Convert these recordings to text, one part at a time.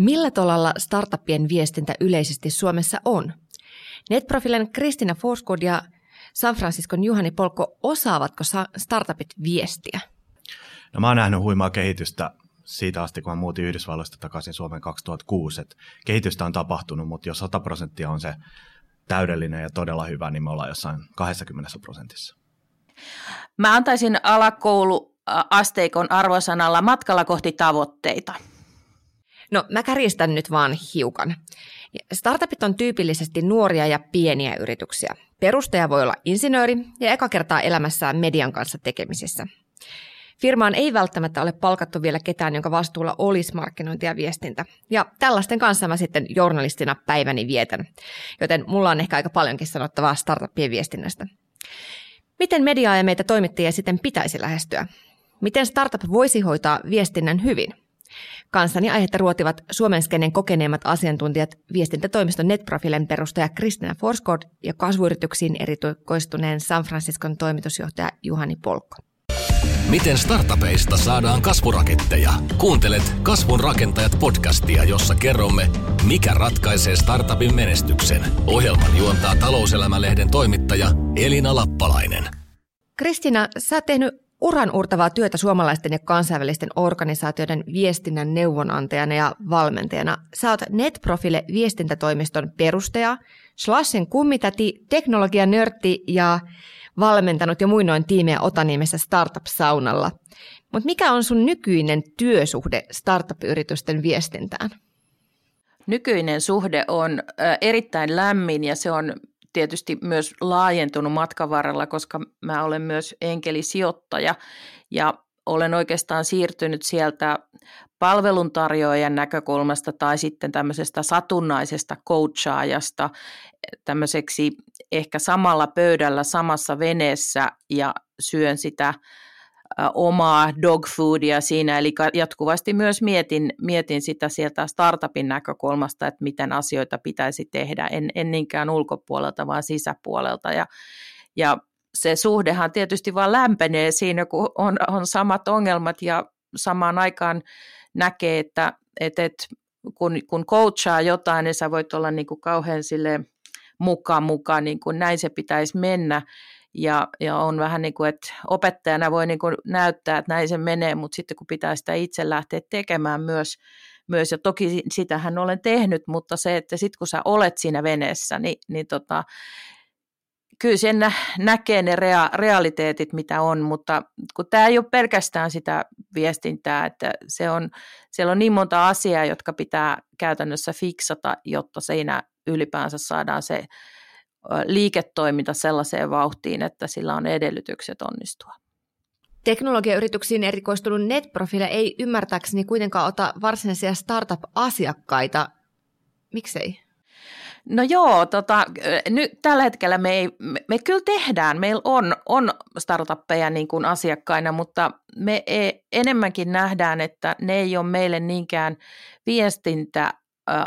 Millä tolalla startuppien viestintä yleisesti Suomessa on? Netprofilen Kristina Forskud ja San Franciscon Juhani Polkko, osaavatko startupit viestiä? No mä oon nähnyt huimaa kehitystä siitä asti, kun mä muutin Yhdysvalloista takaisin Suomeen 2006. Et kehitystä on tapahtunut, mutta jos 100 prosenttia on se täydellinen ja todella hyvä, niin me ollaan jossain 20 prosentissa. Mä antaisin alakouluasteikon arvosanalla matkalla kohti tavoitteita. No mä kärjistän nyt vaan hiukan. Startupit on tyypillisesti nuoria ja pieniä yrityksiä. Perustaja voi olla insinööri ja eka kertaa elämässään median kanssa tekemisissä. Firmaan ei välttämättä ole palkattu vielä ketään, jonka vastuulla olisi markkinointi ja viestintä. Ja tällaisten kanssa mä sitten journalistina päiväni vietän. Joten mulla on ehkä aika paljonkin sanottavaa startuppien viestinnästä. Miten mediaa ja meitä toimittajia sitten pitäisi lähestyä? Miten startup voisi hoitaa viestinnän hyvin? Kanssani aihetta ruotivat Suomen skenen kokeneemmat asiantuntijat viestintätoimiston NetProfilen perustaja Kristina Forskord ja kasvuyrityksiin erikoistuneen San Franciscon toimitusjohtaja Juhani Polkko. Miten startupeista saadaan kasvuraketteja? Kuuntelet Kasvun rakentajat podcastia, jossa kerromme, mikä ratkaisee startupin menestyksen. Ohjelman juontaa talouselämälehden toimittaja Elina Lappalainen. Kristina, sä oot tehnyt uran urtavaa työtä suomalaisten ja kansainvälisten organisaatioiden viestinnän neuvonantajana ja valmentajana. Sä oot NetProfile viestintätoimiston perustaja, Slashen kummitäti, teknologianörtti ja valmentanut jo muinoin tiimejä Otanimessä Startup-saunalla. Mutta mikä on sun nykyinen työsuhde startup-yritysten viestintään? Nykyinen suhde on erittäin lämmin ja se on tietysti myös laajentunut matkan varrella, koska mä olen myös enkelisijoittaja ja olen oikeastaan siirtynyt sieltä palveluntarjoajan näkökulmasta tai sitten tämmöisestä satunnaisesta coachaajasta tämmöiseksi ehkä samalla pöydällä samassa veneessä ja syön sitä omaa dog foodia siinä, eli jatkuvasti myös mietin, mietin sitä sieltä startupin näkökulmasta, että miten asioita pitäisi tehdä, en, en niinkään ulkopuolelta, vaan sisäpuolelta. Ja, ja se suhdehan tietysti vaan lämpenee siinä, kun on, on samat ongelmat ja samaan aikaan näkee, että, että, että kun, kun coachaa jotain, niin sä voit olla niin kuin kauhean sille mukaan mukaan, niin kuin näin se pitäisi mennä. Ja, ja on vähän niin kuin, että opettajana voi niin kuin näyttää, että näin se menee, mutta sitten kun pitää sitä itse lähteä tekemään myös, myös ja toki sitähän olen tehnyt, mutta se, että sitten kun sä olet siinä veneessä, niin, niin tota, kyllä sen nä- näkee ne rea- realiteetit, mitä on, mutta kun tämä ei ole pelkästään sitä viestintää, että se on, siellä on niin monta asiaa, jotka pitää käytännössä fiksata, jotta siinä ylipäänsä saadaan se liiketoiminta sellaiseen vauhtiin, että sillä on edellytykset onnistua. Teknologiayrityksiin erikoistunut netprofiile ei ymmärtääkseni kuitenkaan ota varsinaisia startup-asiakkaita. Miksei? No joo, tota, nyt tällä hetkellä me, ei, me, me kyllä tehdään, meillä on, on startuppeja niin kuin asiakkaina, mutta me ei, enemmänkin nähdään, että ne ei ole meille niinkään viestintä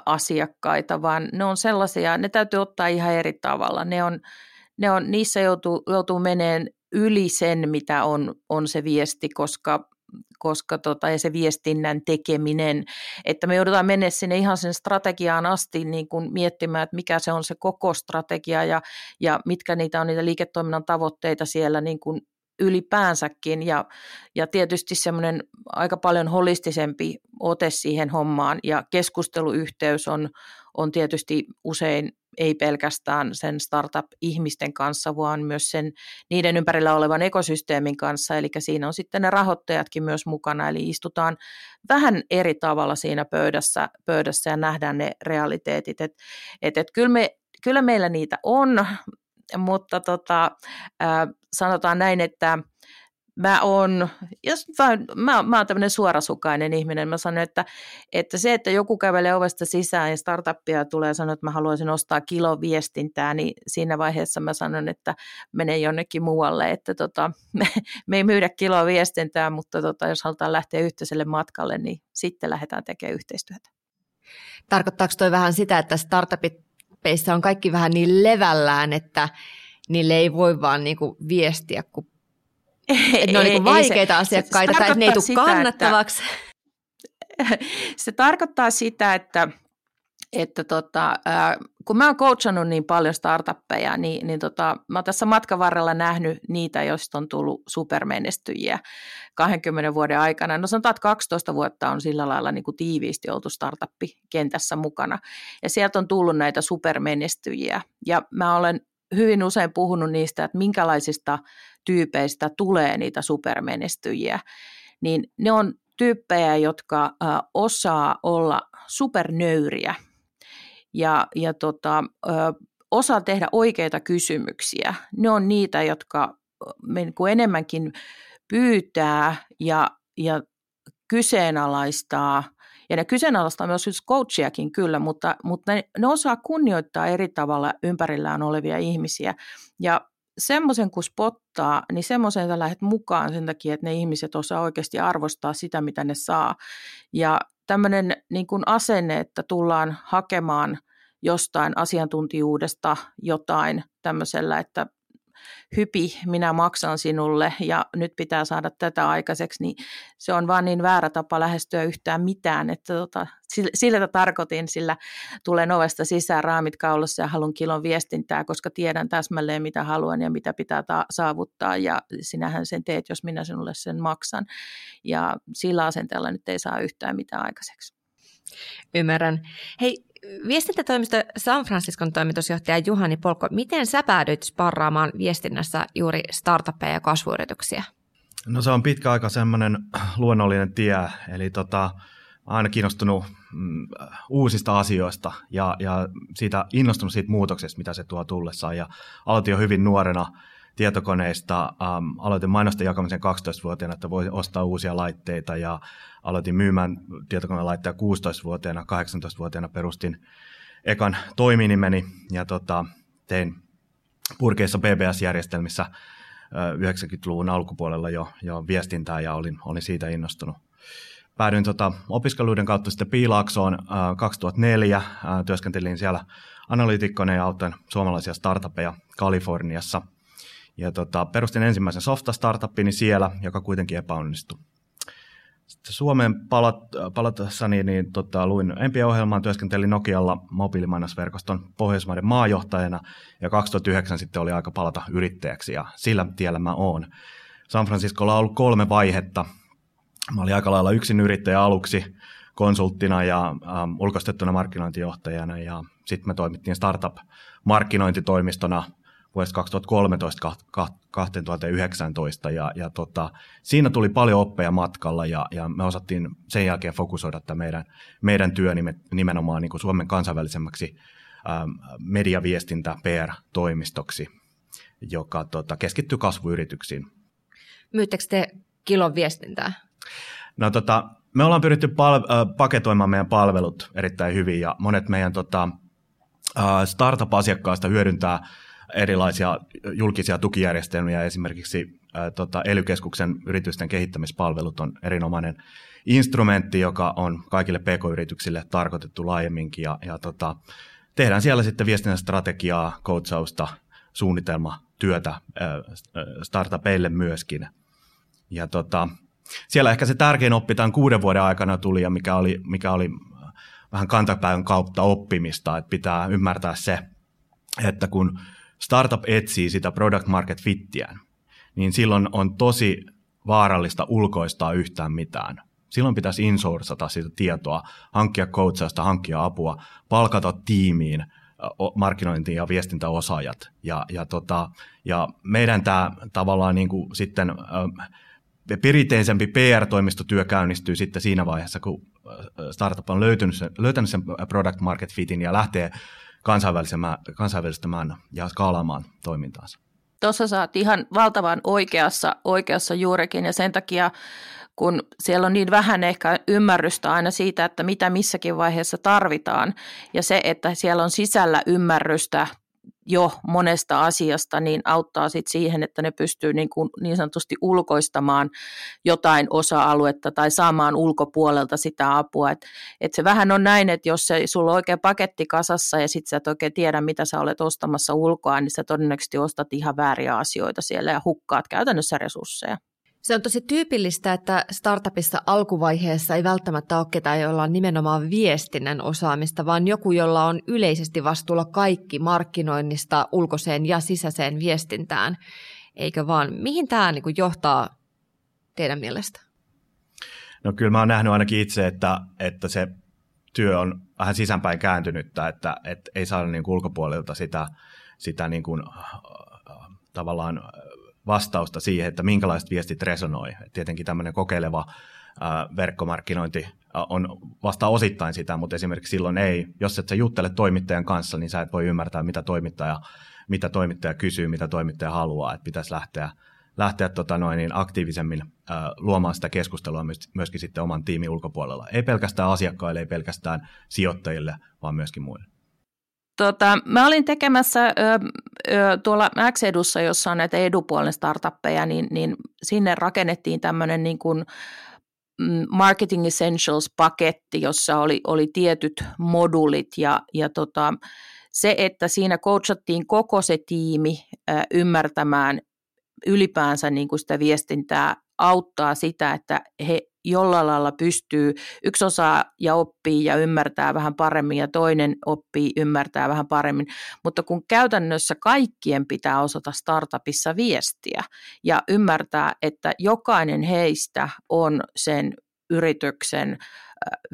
asiakkaita, vaan ne on sellaisia, ne täytyy ottaa ihan eri tavalla. Ne on, ne on, niissä joutuu, joutuu meneen yli sen, mitä on, on se viesti, koska koska tota, ja se viestinnän tekeminen, että me joudutaan mennä sinne ihan sen strategiaan asti niin kuin miettimään, että mikä se on se koko strategia ja, ja mitkä niitä on niitä liiketoiminnan tavoitteita siellä niin kuin ylipäänsäkin. Ja, ja tietysti semmoinen aika paljon holistisempi ote siihen hommaan. Ja keskusteluyhteys on, on tietysti usein ei pelkästään sen startup-ihmisten kanssa, vaan myös sen niiden ympärillä olevan ekosysteemin kanssa, eli siinä on sitten ne rahoittajatkin myös mukana, eli istutaan vähän eri tavalla siinä pöydässä, pöydässä ja nähdään ne realiteetit, että et, et kyllä, me, kyllä meillä niitä on, mutta tota, sanotaan näin, että mä oon, jos vaan, mä, mä oon tämmöinen suorasukainen ihminen, mä sanon, että, että se, että joku kävelee ovesta sisään ja startuppia tulee ja sanoo, että mä haluaisin ostaa kilo viestintää, niin siinä vaiheessa mä sanon, että menee jonnekin muualle, että tota, me, me ei myydä kilo viestintää, mutta tota, jos halutaan lähteä yhteiselle matkalle, niin sitten lähdetään tekemään yhteistyötä. Tarkoittaako toi vähän sitä, että startupit on kaikki vähän niin levällään, että niille ei voi vaan niinku viestiä, kun että ne on niinku vaikeita se, asiakkaita se tai että ne ei tule kannattavaksi. se tarkoittaa sitä, että että tota, kun mä oon coachannut niin paljon startuppeja, niin, niin tota, mä oon tässä matkan varrella nähnyt niitä, joista on tullut supermenestyjiä 20 vuoden aikana. No sanotaan, että 12 vuotta on sillä lailla niin kuin tiiviisti oltu startup-kentässä mukana. Ja sieltä on tullut näitä supermenestyjiä. Ja mä olen hyvin usein puhunut niistä, että minkälaisista tyypeistä tulee niitä supermenestyjiä. Niin ne on tyyppejä, jotka osaa olla supernöyriä ja, ja tota, osaa tehdä oikeita kysymyksiä. Ne on niitä, jotka niin kuin enemmänkin pyytää ja, ja kyseenalaistaa. Ja ne kyseenalaistaa myös siis coachiakin kyllä, mutta, mutta ne, ne osaa kunnioittaa eri tavalla ympärillään olevia ihmisiä. Ja semmoisen kun spottaa, niin semmoisen sä lähdet mukaan sen takia, että ne ihmiset osaa oikeasti arvostaa sitä, mitä ne saa. Ja tämmöinen niin kuin asenne, että tullaan hakemaan jostain asiantuntijuudesta jotain tämmöisellä, että hypi, minä maksan sinulle ja nyt pitää saada tätä aikaiseksi, niin se on vaan niin väärä tapa lähestyä yhtään mitään, että tota, sillä, tarkoitin, sillä tulen ovesta sisään raamit kaulassa ja haluan kilon viestintää, koska tiedän täsmälleen mitä haluan ja mitä pitää ta- saavuttaa ja sinähän sen teet, jos minä sinulle sen maksan ja sillä asenteella nyt ei saa yhtään mitään aikaiseksi. Ymmärrän. Hei, viestintätoimisto San Franciscon toimitusjohtaja Juhani Polko, miten sä päädyit sparraamaan viestinnässä juuri startuppeja ja kasvuyrityksiä? No se on pitkä aika semmoinen luonnollinen tie, eli tota, aina kiinnostunut mm, uusista asioista ja, ja siitä innostunut siitä muutoksesta, mitä se tuo tullessaan. Ja aloitin jo hyvin nuorena tietokoneista. Ähm, aloitin mainosten jakamisen 12-vuotiaana, että voi ostaa uusia laitteita ja aloitin myymään tietokonelaitteja 16-vuotiaana, 18-vuotiaana perustin ekan toiminimeni ja tota, tein purkeissa BBS-järjestelmissä 90-luvun alkupuolella jo, jo viestintää ja olin, olin siitä innostunut. Päädyin tota, opiskeluiden kautta sitten Piilaaksoon äh, 2004. Äh, työskentelin siellä analyytikkona ja auttaen suomalaisia startupeja Kaliforniassa. Ja tota, perustin ensimmäisen softa-startupini siellä, joka kuitenkin epäonnistui. Sitten Suomeen palat, palatessani niin, tota, luin MPA-ohjelmaan, työskentelin Nokialla mobiilimainosverkoston Pohjoismaiden maajohtajana ja 2009 sitten oli aika palata yrittäjäksi ja sillä tiellä mä oon. San Franciscolla on ollut kolme vaihetta. Mä olin aika lailla yksin yrittäjä aluksi konsulttina ja ähm, ulkoistettuna markkinointijohtajana ja sitten me toimittiin startup-markkinointitoimistona vuodesta 2013 2019 ja, ja tota, siinä tuli paljon oppeja matkalla ja, ja me osattiin sen jälkeen fokusoida tämä meidän, meidän työ nimenomaan niin kuin Suomen kansainvälisemmäksi ähm, mediaviestintä PR-toimistoksi, joka tota, keskittyy kasvuyrityksiin. Myyttekö te kilon viestintää? No tota, me ollaan pyritty pal- äh, paketoimaan meidän palvelut erittäin hyvin ja monet meidän tota, äh, startup-asiakkaista hyödyntää erilaisia julkisia tukijärjestelmiä, esimerkiksi tota, ely yritysten kehittämispalvelut on erinomainen instrumentti, joka on kaikille pk-yrityksille tarkoitettu laajemminkin, ja, ja tota, tehdään siellä sitten viestinnän strategiaa, coachausta, suunnitelmatyötä ää, startupeille myöskin. Ja tota, siellä ehkä se tärkein oppi tämän kuuden vuoden aikana tuli, ja mikä oli, mikä oli vähän kantapään kautta oppimista, että pitää ymmärtää se, että kun startup etsii sitä product market fittiään, niin silloin on tosi vaarallista ulkoistaa yhtään mitään. Silloin pitäisi insourcata sitä tietoa, hankkia coachausta, hankkia apua, palkata tiimiin markkinointi- ja viestintäosaajat. Ja, ja, tota, ja meidän tämä tavallaan niin kuin sitten perinteisempi PR-toimistotyö käynnistyy sitten siinä vaiheessa, kun startup on löytynyt sen, löytänyt sen product market fitin ja lähtee kansainvälistämään ja skaalaamaan toimintaansa. Tuossa sä oot ihan valtavan oikeassa, oikeassa juurikin ja sen takia kun siellä on niin vähän ehkä ymmärrystä aina siitä, että mitä missäkin vaiheessa tarvitaan. Ja se, että siellä on sisällä ymmärrystä jo monesta asiasta, niin auttaa sit siihen, että ne pystyy niin, kuin niin sanotusti ulkoistamaan jotain osa-aluetta tai saamaan ulkopuolelta sitä apua. Et, et se vähän on näin, että jos se, sulla on oikein paketti kasassa ja sitten sä et oikein tiedä, mitä sä olet ostamassa ulkoa, niin sä todennäköisesti ostat ihan vääriä asioita siellä ja hukkaat käytännössä resursseja. Se on tosi tyypillistä, että startupissa alkuvaiheessa ei välttämättä ole ketään, jolla on nimenomaan viestinnän osaamista, vaan joku, jolla on yleisesti vastuulla kaikki markkinoinnista ulkoiseen ja sisäiseen viestintään. Eikö vaan? Mihin tämä niin johtaa teidän mielestä? No kyllä mä oon nähnyt ainakin itse, että, että se työ on vähän sisäänpäin kääntynyttä, että, että ei saada niin kuin ulkopuolelta sitä, sitä niin kuin, tavallaan vastausta siihen, että minkälaiset viestit resonoi. Tietenkin tämmöinen kokeileva verkkomarkkinointi on vasta osittain sitä, mutta esimerkiksi silloin ei, jos et sä juttele toimittajan kanssa, niin sä et voi ymmärtää, mitä toimittaja, mitä toimittaja kysyy, mitä toimittaja haluaa, että pitäisi lähteä, lähteä tota noin, niin aktiivisemmin äh, luomaan sitä keskustelua myöskin sitten oman tiimin ulkopuolella. Ei pelkästään asiakkaille, ei pelkästään sijoittajille, vaan myöskin muille. Tota, mä olin tekemässä ö, ö, tuolla X-Edussa, jossa on näitä edupuolen startuppeja, niin, niin sinne rakennettiin tämmöinen niin kuin mm, Marketing Essentials-paketti, jossa oli, oli tietyt modulit ja, ja tota, se, että siinä coachattiin koko se tiimi ö, ymmärtämään ylipäänsä niin kuin sitä viestintää auttaa sitä, että he jollain lailla pystyy, yksi osaa ja oppii ja ymmärtää vähän paremmin ja toinen oppii, ymmärtää vähän paremmin, mutta kun käytännössä kaikkien pitää osata startupissa viestiä ja ymmärtää, että jokainen heistä on sen yrityksen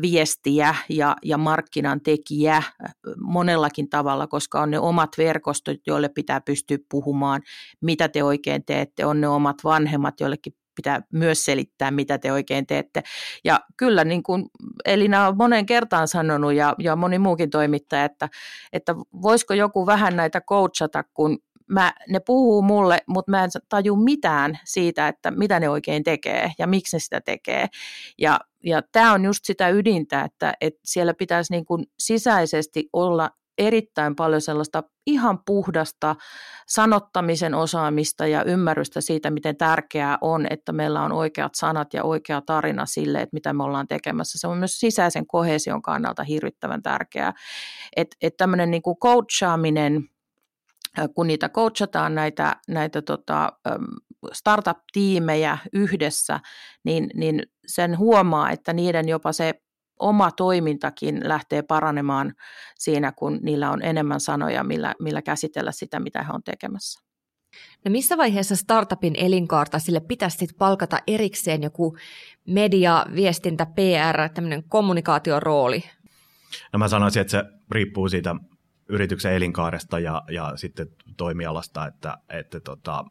viestiä ja, ja markkinan tekijä monellakin tavalla, koska on ne omat verkostot, joille pitää pystyä puhumaan, mitä te oikein teette, on ne omat vanhemmat, joillekin pitää myös selittää, mitä te oikein teette. Ja kyllä niin kuin Elina on monen kertaan sanonut ja, ja moni muukin toimittaja, että, että voisiko joku vähän näitä coachata, kun mä, ne puhuu mulle, mutta mä en taju mitään siitä, että mitä ne oikein tekee ja miksi ne sitä tekee. Ja, ja tämä on just sitä ydintä, että, että siellä pitäisi niin kuin sisäisesti olla erittäin paljon sellaista ihan puhdasta sanottamisen osaamista ja ymmärrystä siitä, miten tärkeää on, että meillä on oikeat sanat ja oikea tarina sille, että mitä me ollaan tekemässä. Se on myös sisäisen kohesion kannalta hirvittävän tärkeää. Että et tämmöinen niin coachaaminen, kun niitä coachataan näitä, näitä tota, startup-tiimejä yhdessä, niin, niin sen huomaa, että niiden jopa se oma toimintakin lähtee paranemaan siinä, kun niillä on enemmän sanoja, millä, millä käsitellä sitä, mitä he on tekemässä. No missä vaiheessa startupin elinkaarta sille pitäisi sit palkata erikseen joku media, viestintä, PR, tämmöinen kommunikaatiorooli? No mä sanoisin, että se riippuu siitä yrityksen elinkaaresta ja, ja sitten toimialasta, että, että tota,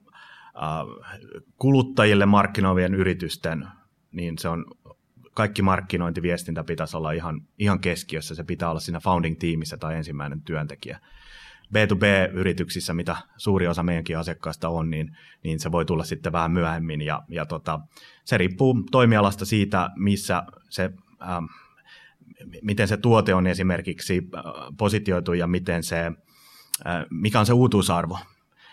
äh, kuluttajille markkinoivien yritysten, niin se on kaikki markkinointiviestintä pitäisi olla ihan, ihan keskiössä. Se pitää olla siinä founding-tiimissä tai ensimmäinen työntekijä. B2B-yrityksissä, mitä suuri osa meidänkin asiakkaista on, niin, niin se voi tulla sitten vähän myöhemmin. Ja, ja tota, se riippuu toimialasta siitä, missä se, ähm, miten se tuote on esimerkiksi äh, positioitu ja miten se, äh, mikä on se uutuusarvo.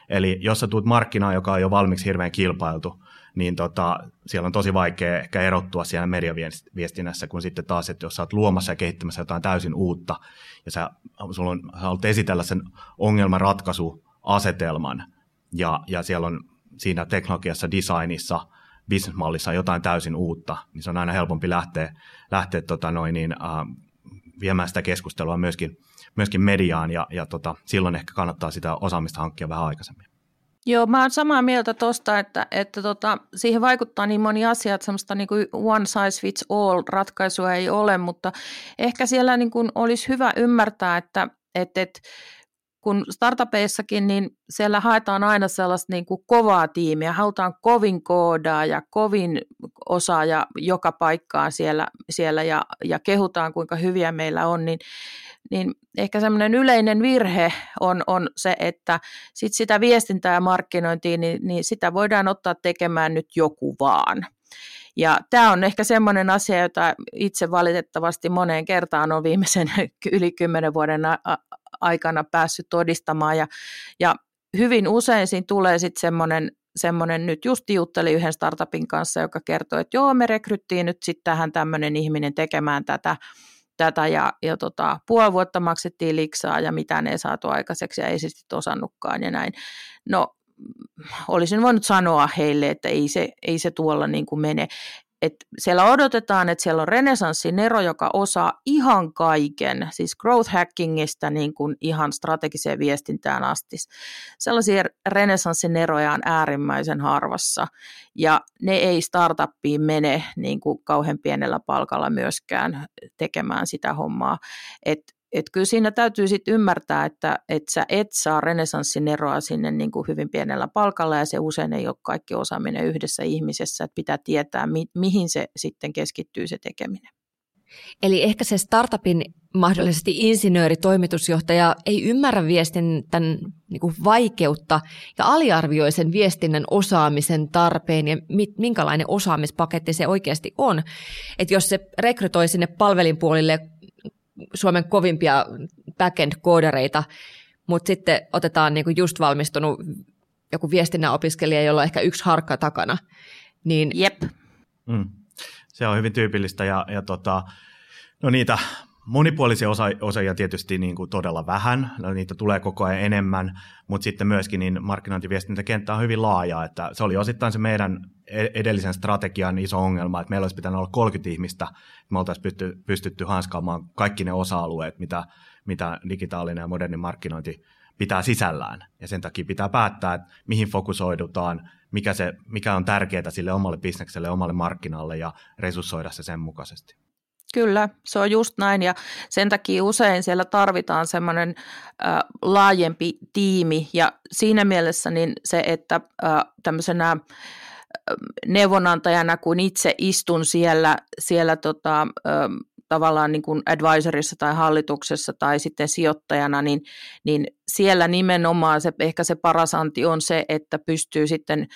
Eli jos sä tuut markkinaan, joka on jo valmiiksi hirveän kilpailtu, niin tota, siellä on tosi vaikea ehkä erottua siellä mediaviestinnässä, kun sitten taas, että jos sä oot luomassa ja kehittämässä jotain täysin uutta, ja sä, sulla on, sä haluat esitellä sen ongelmanratkaisuasetelman, ja, ja siellä on siinä teknologiassa, designissa, bisnesmallissa jotain täysin uutta, niin se on aina helpompi lähteä, lähteä tota noin, niin, äh, viemään sitä keskustelua myöskin, myöskin mediaan, ja, ja tota, silloin ehkä kannattaa sitä osaamista hankkia vähän aikaisemmin. Joo, mä oon samaa mieltä tuosta, että, että tota, siihen vaikuttaa niin moni asia, että semmoista niin kuin one size fits all ratkaisua ei ole, mutta ehkä siellä niin kuin olisi hyvä ymmärtää, että, että, että kun startupeissakin, niin siellä haetaan aina sellaista niin kuin kovaa tiimiä, halutaan kovin koodaa ja kovin osaaja joka paikkaan siellä, siellä ja, ja kehutaan kuinka hyviä meillä on, niin niin ehkä semmoinen yleinen virhe on, on se, että sit sitä viestintää ja markkinointia, niin, niin sitä voidaan ottaa tekemään nyt joku vaan. Ja tämä on ehkä semmoinen asia, jota itse valitettavasti moneen kertaan on viimeisen yli kymmenen vuoden aikana päässyt todistamaan. Ja, ja hyvin usein siinä tulee sitten semmoinen semmoinen, nyt just jutteli yhden startupin kanssa, joka kertoi, että joo, me rekryttiin nyt sitten tähän tämmöinen ihminen tekemään tätä, tätä ja, ja tota, puoli vuotta maksettiin liksaa ja mitään ei saatu aikaiseksi ja ei sitten osannutkaan ja näin. No olisin voinut sanoa heille, että ei se, ei se tuolla niin kuin mene että siellä odotetaan, että siellä on renesanssinero, joka osaa ihan kaiken, siis growth hackingista niin kuin ihan strategiseen viestintään asti. Sellaisia renesanssineroja on äärimmäisen harvassa, ja ne ei startuppiin mene niin kuin kauhean pienellä palkalla myöskään tekemään sitä hommaa. Et et kyllä siinä täytyy sitten ymmärtää, että, että sä et saa renesanssin eroa sinne niin kuin hyvin pienellä palkalla ja se usein ei ole kaikki osaaminen yhdessä ihmisessä, että pitää tietää, mi- mihin se sitten keskittyy se tekeminen. Eli ehkä se startupin mahdollisesti insinööri, toimitusjohtaja ei ymmärrä viestinnän niin kuin vaikeutta ja aliarvioi sen viestinnän osaamisen tarpeen ja minkälainen osaamispaketti se oikeasti on. Että jos se rekrytoi sinne palvelinpuolille Suomen kovimpia backend-koodareita, mutta sitten otetaan niinku just valmistunut joku viestinnän opiskelija, jolla on ehkä yksi harkka takana. Niin... Jep. Mm. Se on hyvin tyypillistä ja, ja tota, no niitä monipuolisia osa- osaajia tietysti niin kuin todella vähän, no niitä tulee koko ajan enemmän, mutta sitten myöskin niin markkinointiviestintäkenttä on hyvin laaja, että se oli osittain se meidän e-, edellisen strategian iso ongelma, että meillä olisi pitänyt olla 30 ihmistä, että me oltaisiin pystytty, pystytty hanskaamaan kaikki ne osa-alueet, mitä, mitä digitaalinen ja moderni markkinointi pitää sisällään. Ja sen takia pitää päättää, että mihin fokusoidutaan, mikä, se, mikä on tärkeää sille omalle bisnekselle, omalle markkinalle ja resurssoida se sen mukaisesti. Kyllä, se on just näin ja sen takia usein siellä tarvitaan semmoinen äh, laajempi tiimi ja siinä mielessä niin se, että äh, tämmöisenä neuvonantajana, kun itse istun siellä, siellä tota, äh, tavallaan niin kuin advisorissa tai hallituksessa tai sitten sijoittajana, niin, niin siellä nimenomaan se, ehkä se paras anti on se, että pystyy sitten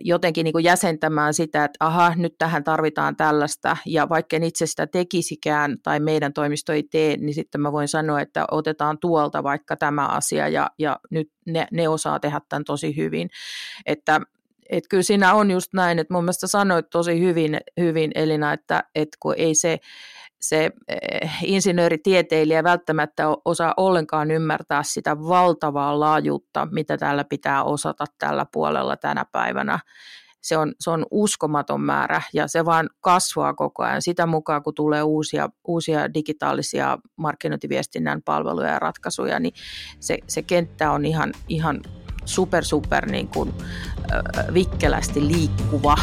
jotenkin niin kuin jäsentämään sitä, että aha, nyt tähän tarvitaan tällaista, ja vaikka en itse sitä tekisikään tai meidän toimisto ei tee, niin sitten mä voin sanoa, että otetaan tuolta vaikka tämä asia, ja, ja nyt ne, ne osaa tehdä tämän tosi hyvin. Että et kyllä siinä on just näin, että mun mielestä sanoit tosi hyvin, hyvin Elina, että, että kun ei se, se eh, insinööritieteilijä välttämättä osaa ollenkaan ymmärtää sitä valtavaa laajuutta, mitä täällä pitää osata tällä puolella tänä päivänä. Se on, se on uskomaton määrä ja se vaan kasvaa koko ajan sitä mukaan, kun tulee uusia, uusia digitaalisia markkinointiviestinnän palveluja ja ratkaisuja, niin se, se kenttä on ihan, ihan super super niin kuin, vikkelästi liikkuva.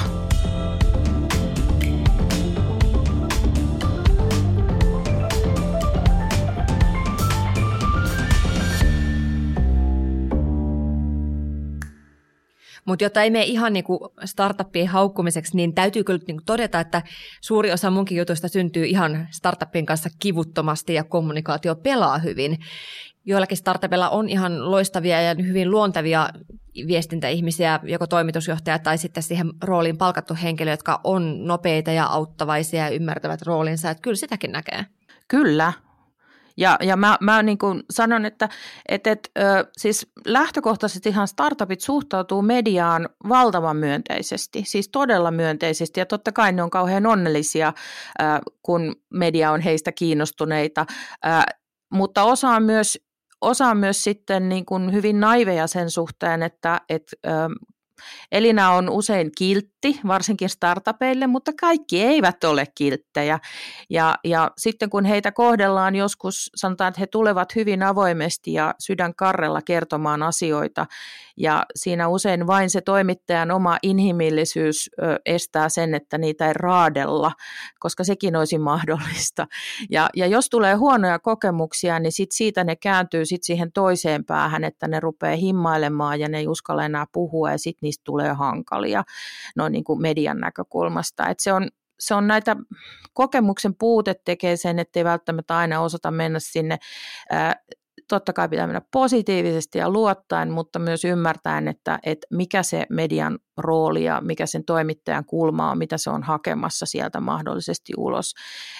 Mutta jotta ei mene ihan niinku startuppien haukkumiseksi, niin täytyy kyllä niinku todeta, että suuri osa munkin jutuista syntyy ihan startuppien kanssa kivuttomasti ja kommunikaatio pelaa hyvin. Joillakin startupilla on ihan loistavia ja hyvin luontavia viestintäihmisiä, joko toimitusjohtaja tai sitten siihen rooliin palkattu henkilö, jotka on nopeita ja auttavaisia ja ymmärtävät roolinsa. Että kyllä sitäkin näkee. Kyllä, ja, ja mä, mä niin kuin sanon, että et, et, ö, siis lähtökohtaisesti ihan startupit suhtautuu mediaan valtavan myönteisesti, siis todella myönteisesti. Ja totta kai ne on kauhean onnellisia, ö, kun media on heistä kiinnostuneita, ö, mutta osa on myös osa on myös sitten niin kuin hyvin naiveja sen suhteen, että, että Elina on usein kiltti, varsinkin startupeille, mutta kaikki eivät ole kilttejä. Ja, ja sitten kun heitä kohdellaan joskus, sanotaan, että he tulevat hyvin avoimesti ja sydän karrella kertomaan asioita, ja siinä usein vain se toimittajan oma inhimillisyys estää sen, että niitä ei raadella, koska sekin olisi mahdollista. Ja, ja jos tulee huonoja kokemuksia, niin sit siitä ne kääntyy sit siihen toiseen päähän, että ne rupeaa himmailemaan ja ne ei uskalla enää puhua ja sitten niistä tulee hankalia noin niin kuin median näkökulmasta. Et se on, se on näitä kokemuksen puute tekee sen, ettei välttämättä aina osata mennä sinne totta kai pitää mennä positiivisesti ja luottaen, mutta myös ymmärtäen, että, että mikä se median rooli ja mikä sen toimittajan kulma on, mitä se on hakemassa sieltä mahdollisesti ulos.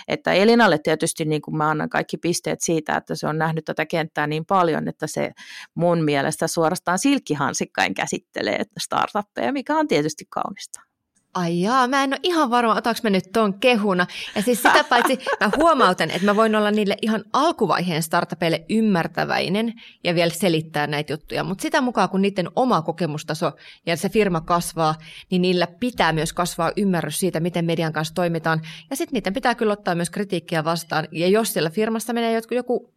Että Elinalle tietysti niin kuin mä annan kaikki pisteet siitä, että se on nähnyt tätä kenttää niin paljon, että se mun mielestä suorastaan silkkihansikkain käsittelee startuppeja, mikä on tietysti kaunista. Ai jaa, mä en ole ihan varma, otanko mä nyt ton kehuna. Ja siis sitä paitsi mä huomautan, että mä voin olla niille ihan alkuvaiheen startupeille ymmärtäväinen ja vielä selittää näitä juttuja. Mutta sitä mukaan, kun niiden oma kokemustaso ja se firma kasvaa, niin niillä pitää myös kasvaa ymmärrys siitä, miten median kanssa toimitaan. Ja sitten niiden pitää kyllä ottaa myös kritiikkiä vastaan. Ja jos siellä firmassa menee joku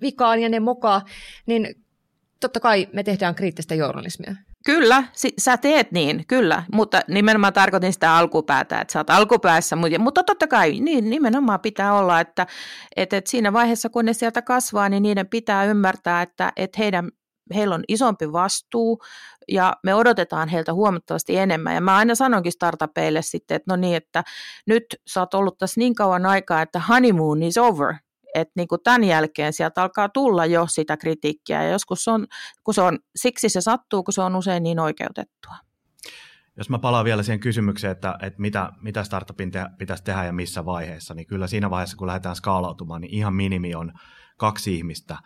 vikaan ja ne mokaa, niin totta kai me tehdään kriittistä journalismia. Kyllä, si- sä teet niin, kyllä, mutta nimenomaan tarkoitin sitä alkupäätä, että sä oot alkupäässä, mutta, mutta totta kai niin nimenomaan pitää olla, että, että, että siinä vaiheessa kun ne sieltä kasvaa, niin niiden pitää ymmärtää, että, että heidän, heillä on isompi vastuu ja me odotetaan heiltä huomattavasti enemmän. Ja mä aina sanonkin startupeille sitten, että no niin, että nyt sä oot ollut tässä niin kauan aikaa, että honeymoon is over, että niin kuin tämän jälkeen sieltä alkaa tulla jo sitä kritiikkiä ja joskus on, kun se on, siksi se sattuu, kun se on usein niin oikeutettua. Jos mä palaan vielä siihen kysymykseen, että, että mitä, mitä startupin te, pitäisi tehdä ja missä vaiheessa, niin kyllä siinä vaiheessa, kun lähdetään skaalautumaan, niin ihan minimi on kaksi ihmistä.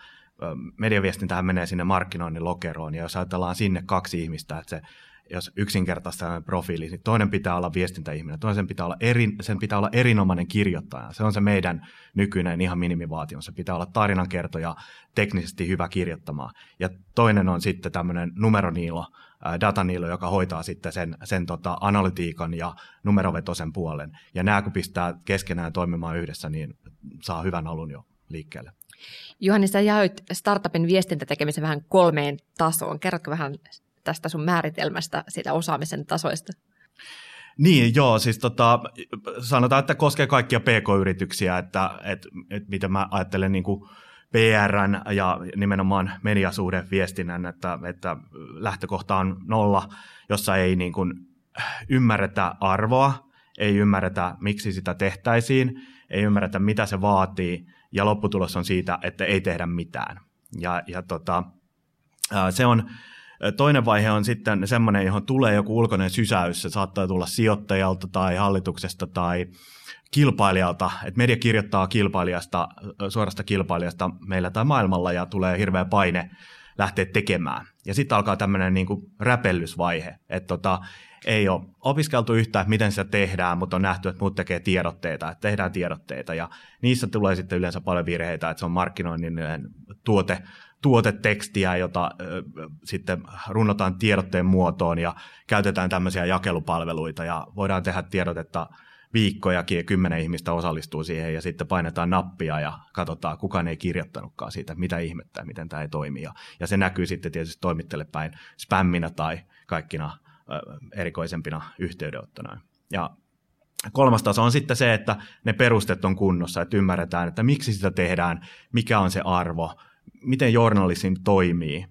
Mediaviestintähän menee sinne markkinoinnin lokeroon, ja jos ajatellaan sinne kaksi ihmistä, että se jos yksinkertaista profiili, niin toinen pitää olla viestintäihminen, toinen pitää olla, eri, sen pitää olla erinomainen kirjoittaja. Se on se meidän nykyinen ihan minimivaatimus. Se pitää olla tarinankertoja, teknisesti hyvä kirjoittamaan. Ja toinen on sitten tämmöinen numeroniilo, dataniilo, joka hoitaa sitten sen, sen tota analytiikan ja numerovetosen puolen. Ja nämä kun pistää keskenään toimimaan yhdessä, niin saa hyvän alun jo liikkeelle. Juhani, sä jaoit startupin viestintätekemisen vähän kolmeen tasoon. Kerrotko vähän tästä sun määritelmästä, siitä osaamisen tasoista? Niin, joo, siis tota, sanotaan, että koskee kaikkia pk-yrityksiä, että, että, että miten mä ajattelen niin kuin PRn ja nimenomaan mediasuhdeviestinnän, että, että lähtökohta on nolla, jossa ei niin kuin ymmärretä arvoa, ei ymmärretä, miksi sitä tehtäisiin, ei ymmärretä, mitä se vaatii, ja lopputulos on siitä, että ei tehdä mitään. Ja, ja tota, se on Toinen vaihe on sitten semmoinen, johon tulee joku ulkoinen sysäys. Se saattaa tulla sijoittajalta tai hallituksesta tai kilpailijalta, että media kirjoittaa kilpailijasta, suorasta kilpailijasta meillä tai maailmalla ja tulee hirveä paine lähteä tekemään. Ja sitten alkaa tämmöinen niin kuin räpellysvaihe, että tota, ei ole opiskeltu yhtään, miten se tehdään, mutta on nähty, että muut tekee tiedotteita, että tehdään tiedotteita ja niissä tulee sitten yleensä paljon virheitä, että se on markkinoinnin tuote tuotetekstiä, jota ö, sitten runnotaan tiedotteen muotoon ja käytetään tämmöisiä jakelupalveluita ja voidaan tehdä tiedotetta viikkojakin ja kymmenen ihmistä osallistuu siihen ja sitten painetaan nappia ja katsotaan, kukaan ei kirjoittanutkaan siitä, mitä ihmettä, miten tämä ei toimi. Ja, ja se näkyy sitten tietysti toimittajalle päin spämminä tai kaikkina ö, erikoisempina yhteydenottona. Ja Kolmas taso on sitten se, että ne perusteet on kunnossa, että ymmärretään, että miksi sitä tehdään, mikä on se arvo, miten journalismi toimii,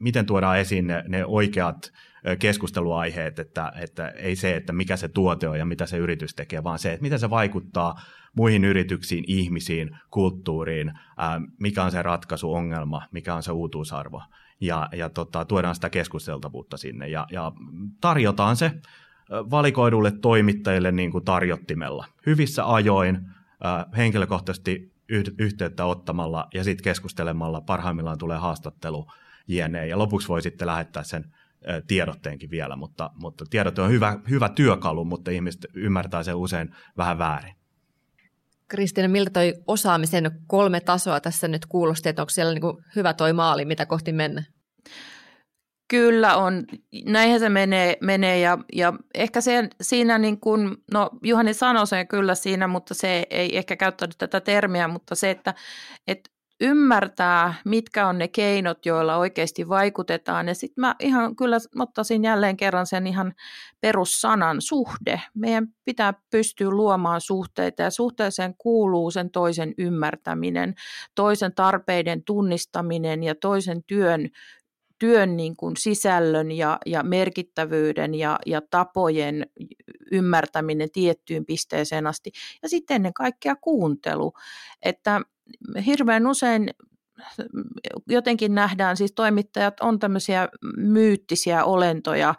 miten tuodaan esiin ne, ne oikeat keskusteluaiheet, että, että ei se, että mikä se tuote on ja mitä se yritys tekee, vaan se, että miten se vaikuttaa muihin yrityksiin, ihmisiin, kulttuuriin, mikä on se ratkaisuongelma, mikä on se uutuusarvo. Ja, ja tota, tuodaan sitä keskusteltavuutta sinne ja, ja tarjotaan se valikoidulle toimittajille niin kuin tarjottimella. Hyvissä ajoin, henkilökohtaisesti yhteyttä ottamalla ja sitten keskustelemalla. Parhaimmillaan tulee haastattelu jne. Ja lopuksi voi sitten lähettää sen tiedotteenkin vielä, mutta, mutta tiedote on hyvä, hyvä työkalu, mutta ihmiset ymmärtää sen usein vähän väärin. Kristiina, miltä toi osaamisen kolme tasoa tässä nyt kuulosti, että onko siellä niin hyvä toi maali, mitä kohti mennä? Kyllä on, näinhän se menee, menee ja, ja ehkä se, siinä niin kuin, no Juhani sanoi sen kyllä siinä, mutta se ei ehkä käyttänyt tätä termiä, mutta se, että, että ymmärtää, mitkä on ne keinot, joilla oikeasti vaikutetaan. Ja sitten mä ihan kyllä ottaisin jälleen kerran sen ihan perussanan suhde. Meidän pitää pystyä luomaan suhteita ja suhteeseen kuuluu sen toisen ymmärtäminen, toisen tarpeiden tunnistaminen ja toisen työn työn niin kuin sisällön ja, ja merkittävyyden ja, ja tapojen ymmärtäminen tiettyyn pisteeseen asti. Ja sitten ennen kaikkea kuuntelu, että hirveän usein jotenkin nähdään, siis toimittajat on tämmöisiä myyttisiä olentoja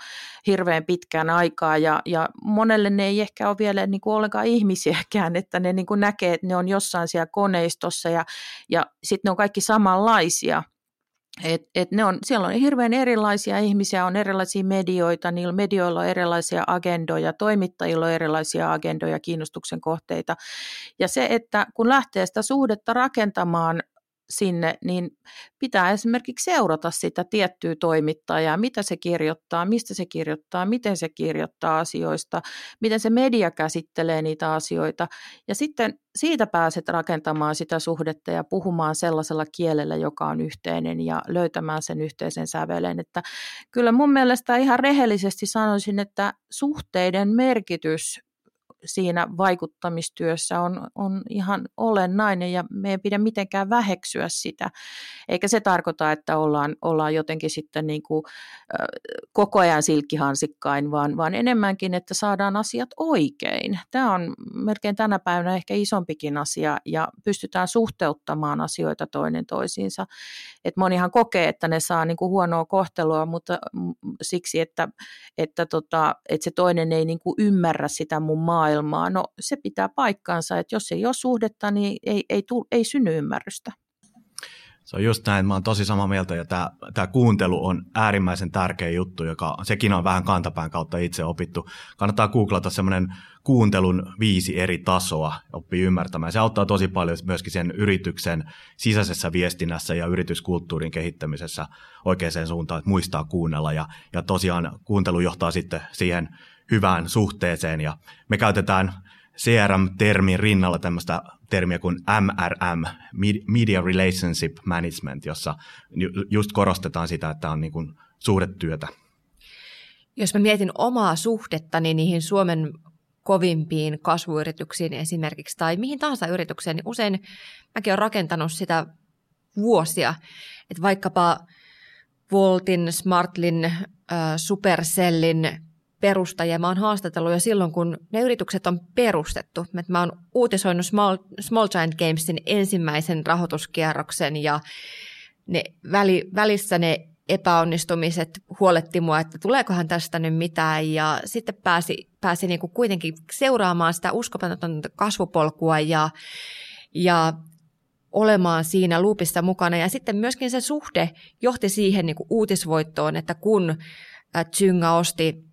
hirveän pitkään aikaa ja, ja monelle ne ei ehkä ole vielä niin kuin ollenkaan ihmisiäkään, että ne niin kuin näkee, että ne on jossain siellä koneistossa ja, ja sitten ne on kaikki samanlaisia et, et ne on, siellä on hirveän erilaisia ihmisiä, on erilaisia medioita, niillä medioilla on erilaisia agendoja, toimittajilla on erilaisia agendoja, kiinnostuksen kohteita. Ja se, että kun lähtee sitä suhdetta rakentamaan sinne, niin pitää esimerkiksi seurata sitä tiettyä toimittajaa, mitä se kirjoittaa, mistä se kirjoittaa, miten se kirjoittaa asioista, miten se media käsittelee niitä asioita. Ja sitten siitä pääset rakentamaan sitä suhdetta ja puhumaan sellaisella kielellä, joka on yhteinen ja löytämään sen yhteisen sävelen. Että kyllä mun mielestä ihan rehellisesti sanoisin, että suhteiden merkitys siinä vaikuttamistyössä on, on ihan olennainen ja me ei pidä mitenkään väheksyä sitä. Eikä se tarkoita, että ollaan, ollaan jotenkin sitten niin kuin, äh, koko ajan silkkihansikkain, vaan, vaan enemmänkin, että saadaan asiat oikein. Tämä on melkein tänä päivänä ehkä isompikin asia ja pystytään suhteuttamaan asioita toinen toisiinsa. Et monihan kokee, että ne saa niin kuin huonoa kohtelua, mutta siksi, että, että, tota, että se toinen ei niin kuin ymmärrä sitä mun maailmaa maailmaa. No se pitää paikkaansa, että jos ei ole suhdetta, niin ei, ei, tuu, ei synny ymmärrystä. Se on just näin, mä oon tosi samaa mieltä ja tämä, tämä kuuntelu on äärimmäisen tärkeä juttu, joka sekin on vähän kantapään kautta itse opittu. Kannattaa googlata semmoinen kuuntelun viisi eri tasoa, oppii ymmärtämään. Se auttaa tosi paljon myöskin sen yrityksen sisäisessä viestinnässä ja yrityskulttuurin kehittämisessä oikeaan suuntaan, että muistaa kuunnella ja, ja tosiaan kuuntelu johtaa sitten siihen hyvään suhteeseen ja me käytetään CRM-termin rinnalla tämmöistä termiä kuin MRM, Media Relationship Management, jossa just korostetaan sitä, että on niin suhdetyötä. Jos mä mietin omaa suhdettani niihin Suomen kovimpiin kasvuyrityksiin esimerkiksi tai mihin tahansa yritykseen, niin usein mäkin olen rakentanut sitä vuosia. Että vaikkapa Voltin, Smartlin, Supercellin perustajia. Mä oon haastatellut jo silloin, kun ne yritykset on perustettu. Mä oon uutisoinut Small, Small Giant Gamesin ensimmäisen rahoituskierroksen ja ne väli, välissä ne epäonnistumiset huoletti mua, että tuleekohan tästä nyt mitään ja sitten pääsi, pääsi niin kuin kuitenkin seuraamaan sitä uskomatonta kasvupolkua ja, ja olemaan siinä luupissa mukana. Ja sitten myöskin se suhde johti siihen niin kuin uutisvoittoon, että kun Zynga osti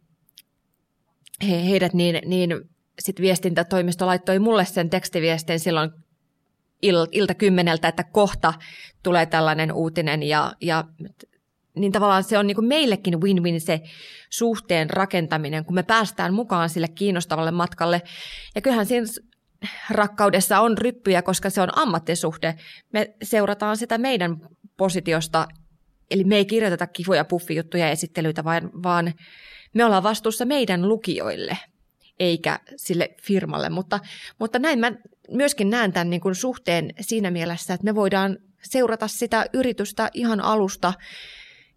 he, heidät, niin, niin sitten viestintätoimisto laittoi mulle sen tekstiviestin silloin il, ilta kymmeneltä, että kohta tulee tällainen uutinen ja, ja niin tavallaan se on niin kuin meillekin win-win se suhteen rakentaminen, kun me päästään mukaan sille kiinnostavalle matkalle. Ja kyllähän siinä rakkaudessa on ryppyjä, koska se on ammattisuhde. Me seurataan sitä meidän positiosta, eli me ei kirjoiteta kivoja puffijuttuja ja esittelyitä, vaan, vaan me ollaan vastuussa meidän lukijoille, eikä sille firmalle. Mutta, mutta näin mä myöskin näen tämän niin kuin suhteen siinä mielessä, että me voidaan seurata sitä yritystä ihan alusta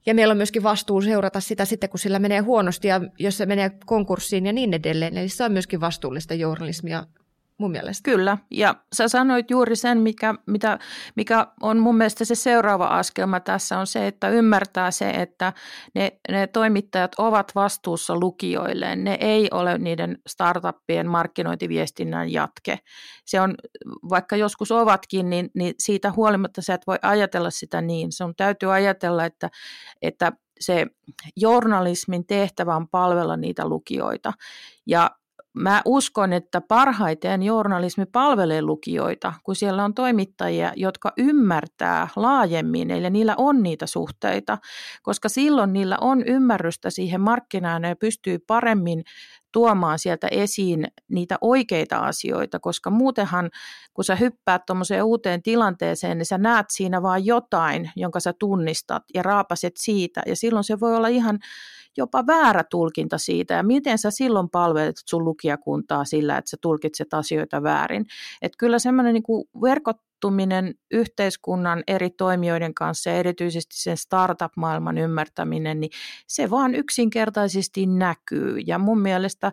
ja meillä on myöskin vastuu seurata sitä sitten, kun sillä menee huonosti ja jos se menee konkurssiin ja niin edelleen. Eli se on myöskin vastuullista journalismia mun mielestä. Kyllä, ja sä sanoit juuri sen, mikä, mitä, mikä on mun mielestä se seuraava askelma tässä on se, että ymmärtää se, että ne, ne toimittajat ovat vastuussa lukijoille. Ne ei ole niiden startuppien markkinointiviestinnän jatke. Se on, vaikka joskus ovatkin, niin, niin siitä huolimatta sä et voi ajatella sitä niin. Se on täytyy ajatella, että, että se journalismin tehtävä on palvella niitä lukijoita. Ja Mä uskon, että parhaiten journalismi palvelee lukijoita, kun siellä on toimittajia, jotka ymmärtää laajemmin, eli niillä on niitä suhteita, koska silloin niillä on ymmärrystä siihen markkinaan ja pystyy paremmin tuomaan sieltä esiin niitä oikeita asioita, koska muutenhan kun sä hyppäät tuommoiseen uuteen tilanteeseen, niin sä näet siinä vaan jotain, jonka sä tunnistat ja raapaset siitä ja silloin se voi olla ihan jopa väärä tulkinta siitä ja miten sä silloin palvelet sun lukijakuntaa sillä, että sä tulkitset asioita väärin. Että kyllä semmoinen niin verkottuminen yhteiskunnan eri toimijoiden kanssa ja erityisesti sen startup-maailman ymmärtäminen, niin se vaan yksinkertaisesti näkyy. Ja mun mielestä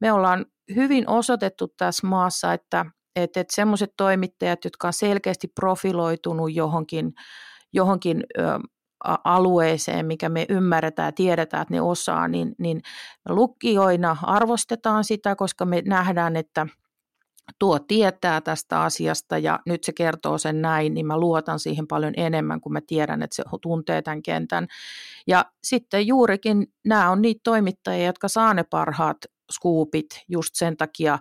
me ollaan hyvin osoitettu tässä maassa, että että, että semmoiset toimittajat, jotka on selkeästi profiloitunut johonkin, johonkin ö, alueeseen, mikä me ymmärretään ja tiedetään, että ne osaa, niin, niin lukijoina arvostetaan sitä, koska me nähdään, että tuo tietää tästä asiasta ja nyt se kertoo sen näin, niin mä luotan siihen paljon enemmän, kun mä tiedän, että se tuntee tämän kentän. Ja sitten juurikin nämä on niitä toimittajia, jotka saa ne parhaat skuupit just sen takia,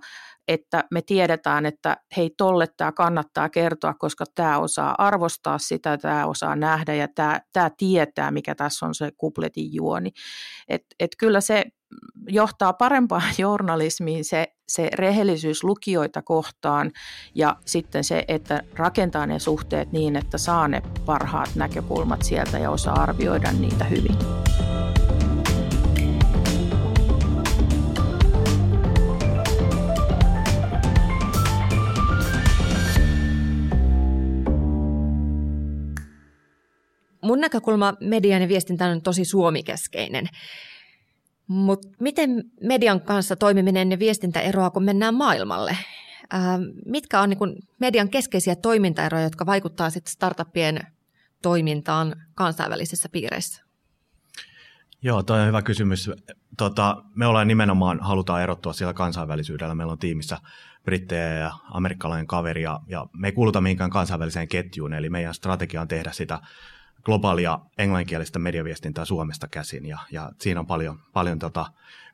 että me tiedetään, että hei tolle tämä kannattaa kertoa, koska tämä osaa arvostaa sitä, tämä osaa nähdä ja tämä, tämä tietää, mikä tässä on se kupletin juoni. Et, et kyllä se johtaa parempaan journalismiin se, se rehellisyys lukijoita kohtaan ja sitten se, että rakentaa ne suhteet niin, että saa ne parhaat näkökulmat sieltä ja osaa arvioida niitä hyvin. Mun näkökulma median ja viestintään on tosi suomikeskeinen. Mutta miten median kanssa toimiminen ja viestintä eroaa, kun mennään maailmalle? Ää, mitkä on niin median keskeisiä toimintaeroja, jotka vaikuttaa sitten startuppien toimintaan kansainvälisissä piireissä? Joo, toi on hyvä kysymys. Tota, me ollaan nimenomaan, halutaan erottua siellä kansainvälisyydellä. Meillä on tiimissä brittejä ja amerikkalainen kaveri, ja, ja me ei kuuluta mihinkään kansainväliseen ketjuun, eli meidän strategia on tehdä sitä globaalia englanninkielistä mediaviestintää Suomesta käsin. Ja, ja siinä on paljon, paljon tota,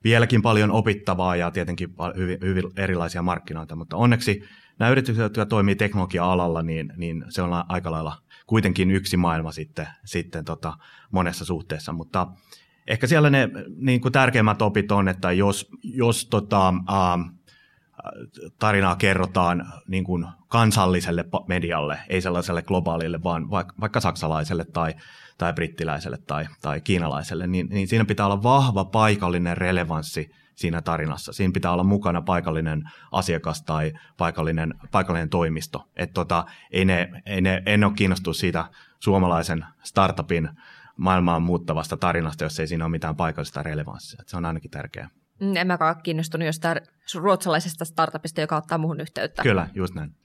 vieläkin paljon opittavaa ja tietenkin hyvin, hyvin erilaisia markkinoita, mutta onneksi nämä yritykset, jotka toimii teknologia-alalla, niin, niin se on aika lailla kuitenkin yksi maailma sitten, sitten tota, monessa suhteessa, mutta ehkä siellä ne niin kuin tärkeimmät opit on, että jos, jos tota, äh, tarinaa kerrotaan niin kuin kansalliselle medialle, ei sellaiselle globaalille, vaan vaikka saksalaiselle tai, tai brittiläiselle tai, tai kiinalaiselle, niin, niin siinä pitää olla vahva paikallinen relevanssi siinä tarinassa. Siinä pitää olla mukana paikallinen asiakas tai paikallinen, paikallinen toimisto. Et tota, ei ne, ei ne, en ole kiinnostunut siitä suomalaisen startupin maailmaan muuttavasta tarinasta, jos ei siinä ole mitään paikallista relevanssia. Et se on ainakin tärkeää. Mm, en mä ole kiinnostunut jostain ruotsalaisesta startupista, joka ottaa muuhun yhteyttä. Kyllä, just näin.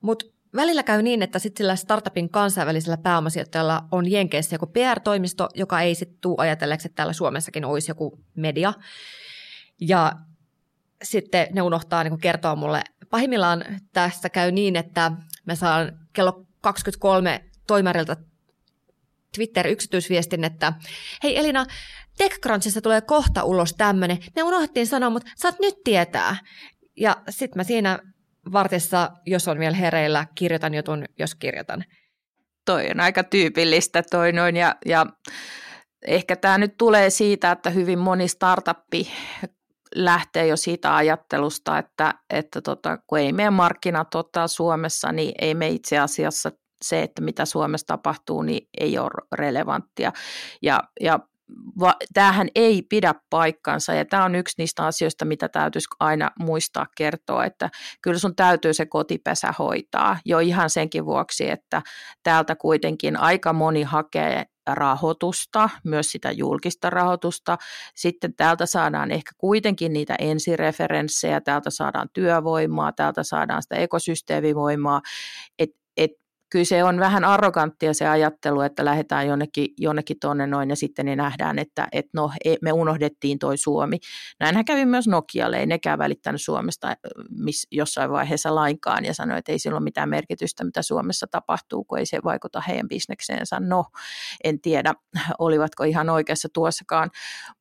Mutta välillä käy niin, että sitten sillä startupin kansainvälisellä pääomasijoittajalla on Jenkeissä joku PR-toimisto, joka ei sitten tule ajatelleeksi, että täällä Suomessakin olisi joku media. Ja sitten ne unohtaa niin kertoa mulle. Pahimmillaan tässä käy niin, että mä saan kello 23 toimarilta Twitter-yksityisviestin, että hei Elina, TechCrunchissa tulee kohta ulos tämmöinen. Me unohdettiin sanoa, mutta saat nyt tietää. Ja sitten mä siinä vartissa, jos on vielä hereillä, kirjoitan jutun, jos kirjoitan. Toi on aika tyypillistä toi noin ja, ja ehkä tämä nyt tulee siitä, että hyvin moni startuppi lähtee jo siitä ajattelusta, että, että tota, kun ei meidän markkinat ottaa Suomessa, niin ei me itse asiassa se, että mitä Suomessa tapahtuu, niin ei ole relevanttia. Ja, ja va, tämähän ei pidä paikkansa ja tämä on yksi niistä asioista, mitä täytyisi aina muistaa kertoa, että kyllä sun täytyy se kotipesä hoitaa. Jo ihan senkin vuoksi, että täältä kuitenkin aika moni hakee rahoitusta, myös sitä julkista rahoitusta. Sitten täältä saadaan ehkä kuitenkin niitä ensireferenssejä, täältä saadaan työvoimaa, täältä saadaan sitä ekosysteemivoimaa, et kyllä se on vähän arroganttia se ajattelu, että lähdetään jonnekin, jonnekin tuonne noin ja sitten ne nähdään, että et no, e, me unohdettiin toi Suomi. Näinhän kävi myös Nokialle, ei nekään välittänyt Suomesta miss, jossain vaiheessa lainkaan ja sanoi, että ei sillä ole mitään merkitystä, mitä Suomessa tapahtuu, kun ei se vaikuta heidän bisnekseensä. No, en tiedä, olivatko ihan oikeassa tuossakaan,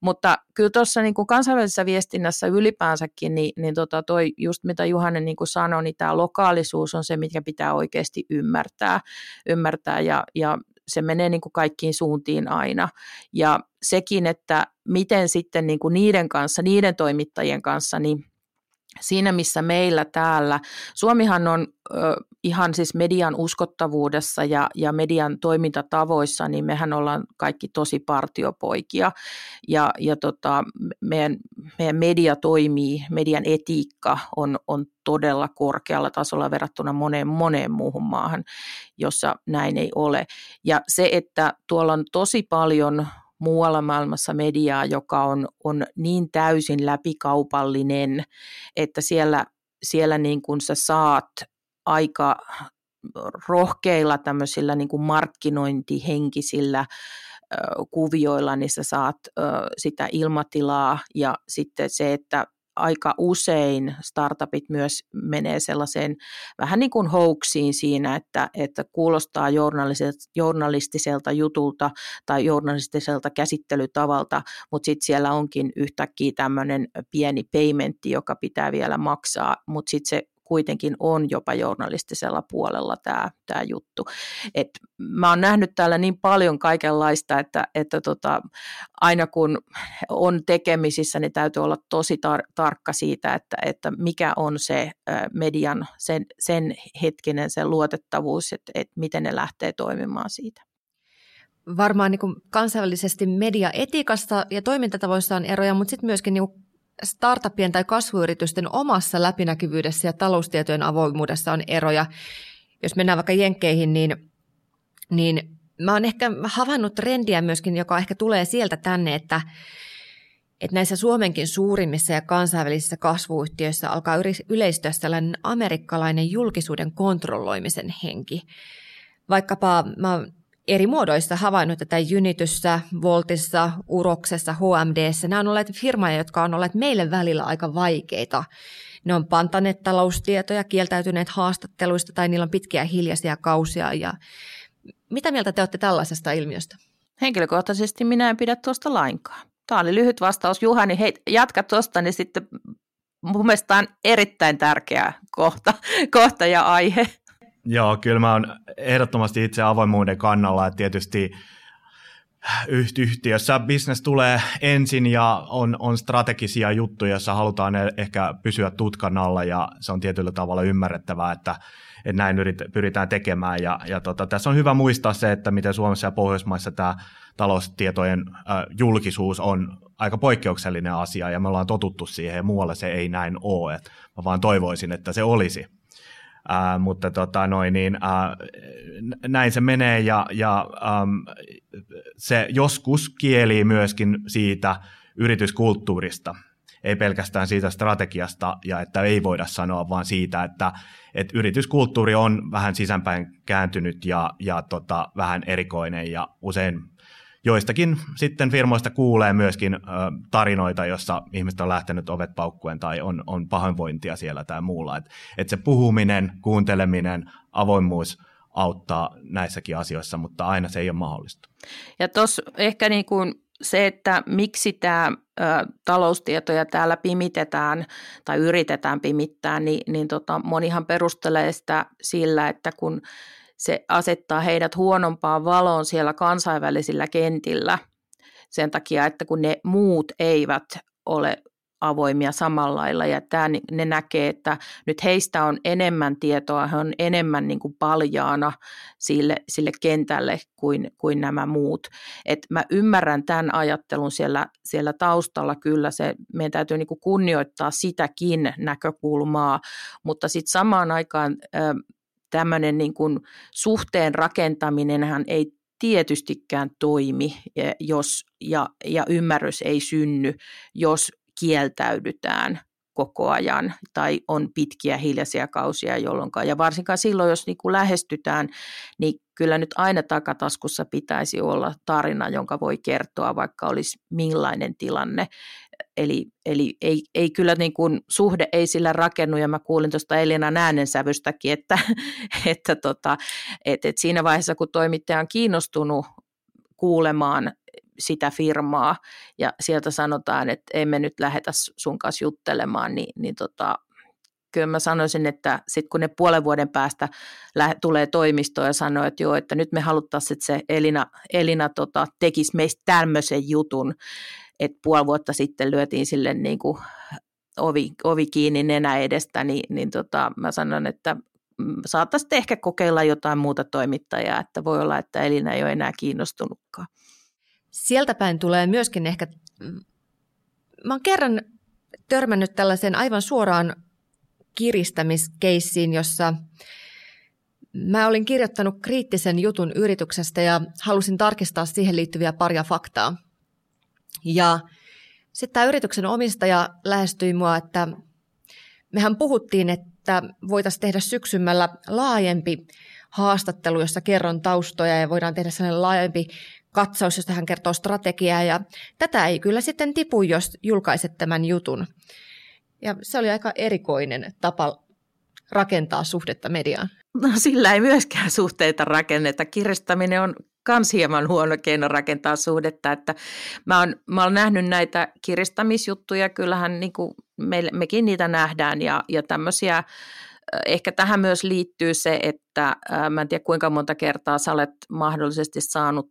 mutta kyllä tuossa niin kuin kansainvälisessä viestinnässä ylipäänsäkin, niin, niin tota toi just mitä Juhanen niin sanoi, niin tämä lokaalisuus on se, mikä pitää oikeasti ymmärtää ymmärtää, ymmärtää ja, ja se menee niin kuin kaikkiin suuntiin aina. Ja sekin, että miten sitten niin kuin niiden kanssa, niiden toimittajien kanssa, niin siinä missä meillä täällä, Suomihan on ihan siis median uskottavuudessa ja, ja median toimintatavoissa, niin mehän ollaan kaikki tosi partiopoikia ja, ja tota, meidän, meidän media toimii, median etiikka on, on todella korkealla tasolla verrattuna moneen moneen muuhun maahan, jossa näin ei ole. Ja se, että tuolla on tosi paljon muualla maailmassa mediaa, joka on, on niin täysin läpikaupallinen, että siellä, siellä niin kuin sä saat aika rohkeilla tämmöisillä niin kuin markkinointihenkisillä kuvioilla, niin sä saat sitä ilmatilaa ja sitten se, että aika usein startupit myös menee sellaiseen vähän niin kuin hoaxiin siinä, että, että kuulostaa journalistiselta jutulta tai journalistiselta käsittelytavalta, mutta sitten siellä onkin yhtäkkiä tämmöinen pieni paymentti, joka pitää vielä maksaa, mutta sitten se kuitenkin on jopa journalistisella puolella tämä, tämä juttu. Et mä oon nähnyt täällä niin paljon kaikenlaista, että, että tota, aina kun on tekemisissä, niin täytyy olla tosi tar- tarkka siitä, että, että mikä on se median, sen, sen hetkinen se luotettavuus, että, että miten ne lähtee toimimaan siitä varmaan niin kansainvälisesti mediaetiikasta ja toimintatavoissa on eroja, mutta sitten myöskin niin startupien tai kasvuyritysten omassa läpinäkyvyydessä ja taloustietojen avoimuudessa on eroja. Jos mennään vaikka jenkkeihin, niin, niin mä oon ehkä havainnut trendiä myöskin, joka ehkä tulee sieltä tänne, että, että näissä Suomenkin suurimmissa ja kansainvälisissä kasvuyhtiöissä alkaa yleistyä sellainen amerikkalainen julkisuuden kontrolloimisen henki. Vaikkapa mä oon eri muodoissa havainnut tätä Unityssä, Voltissa, Uroksessa, HMDssä. Nämä on olleet firmoja, jotka on olleet meille välillä aika vaikeita. Ne on pantaneet taloustietoja, kieltäytyneet haastatteluista tai niillä on pitkiä hiljaisia kausia. Ja mitä mieltä te olette tällaisesta ilmiöstä? Henkilökohtaisesti minä en pidä tuosta lainkaan. Tämä oli lyhyt vastaus Juhani. Hei, jatka tuosta, niin sitten mun mielestä on erittäin tärkeä kohta, kohta ja aihe. Joo, kyllä mä oon ehdottomasti itse avoimuuden kannalla, että tietysti yhtiössä business tulee ensin ja on, on strategisia juttuja, joissa halutaan e- ehkä pysyä tutkan alla ja se on tietyllä tavalla ymmärrettävää, että, että näin yrit, pyritään tekemään. Ja, ja tota, tässä on hyvä muistaa se, että miten Suomessa ja Pohjoismaissa tämä taloustietojen äh, julkisuus on aika poikkeuksellinen asia ja me ollaan totuttu siihen ja muualla se ei näin ole. Et mä vaan toivoisin, että se olisi. Ää, mutta tota, noin, niin, ää, näin se menee ja, ja äm, se joskus kieli myöskin siitä yrityskulttuurista, ei pelkästään siitä strategiasta ja että ei voida sanoa vaan siitä, että, että yrityskulttuuri on vähän sisäänpäin kääntynyt ja, ja tota, vähän erikoinen ja usein joistakin sitten firmoista kuulee myöskin ö, tarinoita, jossa ihmiset on lähtenyt ovet paukkuen tai on, on pahoinvointia siellä tai muulla. Että et se puhuminen, kuunteleminen, avoimuus auttaa näissäkin asioissa, mutta aina se ei ole mahdollista. Ja tuossa ehkä niin kuin se, että miksi tämä taloustietoja täällä pimitetään tai yritetään pimittää, niin, niin tota, monihan perustelee sitä sillä, että kun se asettaa heidät huonompaan valoon siellä kansainvälisillä kentillä sen takia, että kun ne muut eivät ole avoimia samalla lailla. Ja tämä, ne näkee, että nyt heistä on enemmän tietoa, he on enemmän niin kuin paljaana sille, sille kentälle kuin, kuin nämä muut. Et mä ymmärrän tämän ajattelun siellä, siellä taustalla kyllä, se, meidän täytyy niin kuin kunnioittaa sitäkin näkökulmaa, mutta sitten samaan aikaan tämmöinen niin kuin suhteen rakentaminenhan ei tietystikään toimi, jos, ja, ja ymmärrys ei synny, jos kieltäydytään koko ajan tai on pitkiä hiljaisia kausia, jolloin, ja varsinkaan silloin, jos niin kuin lähestytään, niin kyllä nyt aina takataskussa pitäisi olla tarina, jonka voi kertoa, vaikka olisi millainen tilanne. Eli, eli ei, ei kyllä niin kuin, suhde ei sillä rakennu, ja mä kuulin tuosta Elinan äänensävystäkin, että, että, tota, että, että siinä vaiheessa, kun toimittaja on kiinnostunut kuulemaan sitä firmaa ja sieltä sanotaan, että emme nyt lähetä sun kanssa juttelemaan, niin, niin tota, kyllä mä sanoisin, että sitten kun ne puolen vuoden päästä lähe, tulee toimistoon ja sanoo, että joo, että nyt me haluttaisiin, että se Elina, Elina tota, tekisi meistä tämmöisen jutun, että puoli vuotta sitten lyötiin sille niin kuin ovi, ovi kiinni nenä edestä, niin, niin tota, mä sanon, että mm, saattaisitte ehkä kokeilla jotain muuta toimittajaa, että voi olla, että Elina ei ole enää kiinnostunutkaan. Sieltä päin tulee myöskin ehkä, mä oon kerran törmännyt tällaiseen aivan suoraan kiristämiskeissiin, jossa mä olin kirjoittanut kriittisen jutun yrityksestä ja halusin tarkistaa siihen liittyviä paria faktaa. Ja sitten tämä yrityksen omistaja lähestyi mua, että mehän puhuttiin, että voitaisiin tehdä syksymällä laajempi haastattelu, jossa kerron taustoja ja voidaan tehdä sellainen laajempi katsaus, josta hän kertoo strategiaa ja tätä ei kyllä sitten tipu, jos julkaiset tämän jutun. Ja se oli aika erikoinen tapa rakentaa suhdetta mediaan. No sillä ei myöskään suhteita rakenneta. Kiristäminen on kans hieman huono keino rakentaa suhdetta, että mä oon, mä oon nähnyt näitä kiristämisjuttuja, kyllähän niin kuin me, mekin niitä nähdään ja, ja tämmöisiä ehkä tähän myös liittyy se, että mä en tiedä kuinka monta kertaa sä olet mahdollisesti saanut,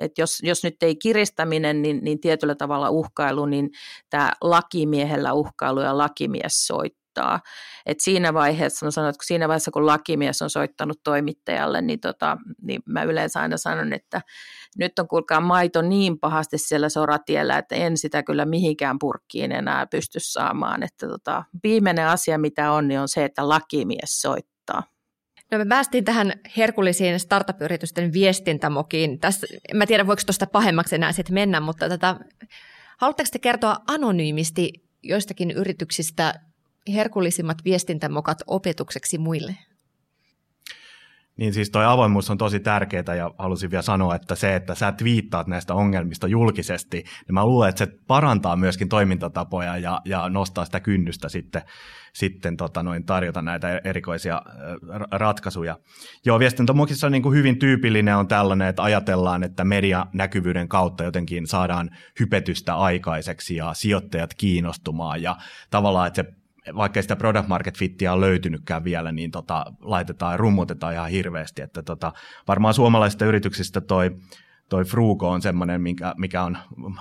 että jos, jos nyt ei kiristäminen, niin, niin tietyllä tavalla uhkailu, niin tämä lakimiehellä uhkailu ja lakimies soittaa. Et siinä vaiheessa, mä sanon, että siinä vaiheessa kun lakimies on soittanut toimittajalle, niin, tota, niin mä yleensä aina sanon, että nyt on kuulkaa maito niin pahasti siellä soratiellä, että en sitä kyllä mihinkään purkkiin enää pysty saamaan. Että tota, viimeinen asia, mitä on, niin on se, että lakimies soittaa. No me päästiin tähän herkullisiin startup-yritysten viestintämokiin. Tässä, en mä tiedä, voiko tuosta pahemmaksi enää sitten mennä, mutta tota, haluatteko te kertoa anonyymisti joistakin yrityksistä herkullisimmat viestintämokat opetukseksi muille? Niin siis toi avoimuus on tosi tärkeää ja halusin vielä sanoa, että se, että sä twiittaat näistä ongelmista julkisesti, niin mä luulen, että se parantaa myöskin toimintatapoja ja, ja nostaa sitä kynnystä sitten, sitten tota noin, tarjota näitä erikoisia ratkaisuja. Joo, viestintämuoksissa niin kuin hyvin tyypillinen on tällainen, että ajatellaan, että medianäkyvyyden kautta jotenkin saadaan hypetystä aikaiseksi ja sijoittajat kiinnostumaan ja tavallaan, että se vaikka sitä product market fittiä on löytynytkään vielä, niin tota, laitetaan ja rummutetaan ihan hirveästi. Että tota, varmaan suomalaisista yrityksistä toi, toi Fruuko on semmoinen, mikä, mikä on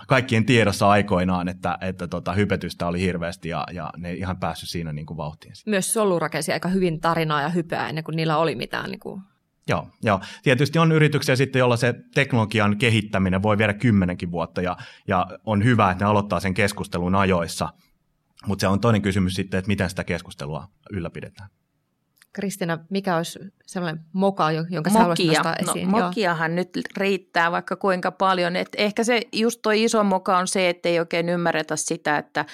kaikkien tiedossa aikoinaan, että, että tota, hypetystä oli hirveästi ja, ja ne ei ihan päässyt siinä niin kuin vauhtiin. Myös Solu rakensi aika hyvin tarinaa ja hypeä ennen kuin niillä oli mitään niin kuin Joo, joo. Tietysti on yrityksiä sitten, joilla se teknologian kehittäminen voi viedä kymmenenkin vuotta ja, ja on hyvä, että ne aloittaa sen keskustelun ajoissa – mutta se on toinen kysymys sitten, että miten sitä keskustelua ylläpidetään. Kristina, mikä olisi sellainen moka, jonka sä haluaisit nostaa no, esiin? No, mokiahan Joo. nyt riittää vaikka kuinka paljon. Et ehkä se just tuo iso moka on se, että ei oikein ymmärretä sitä, että,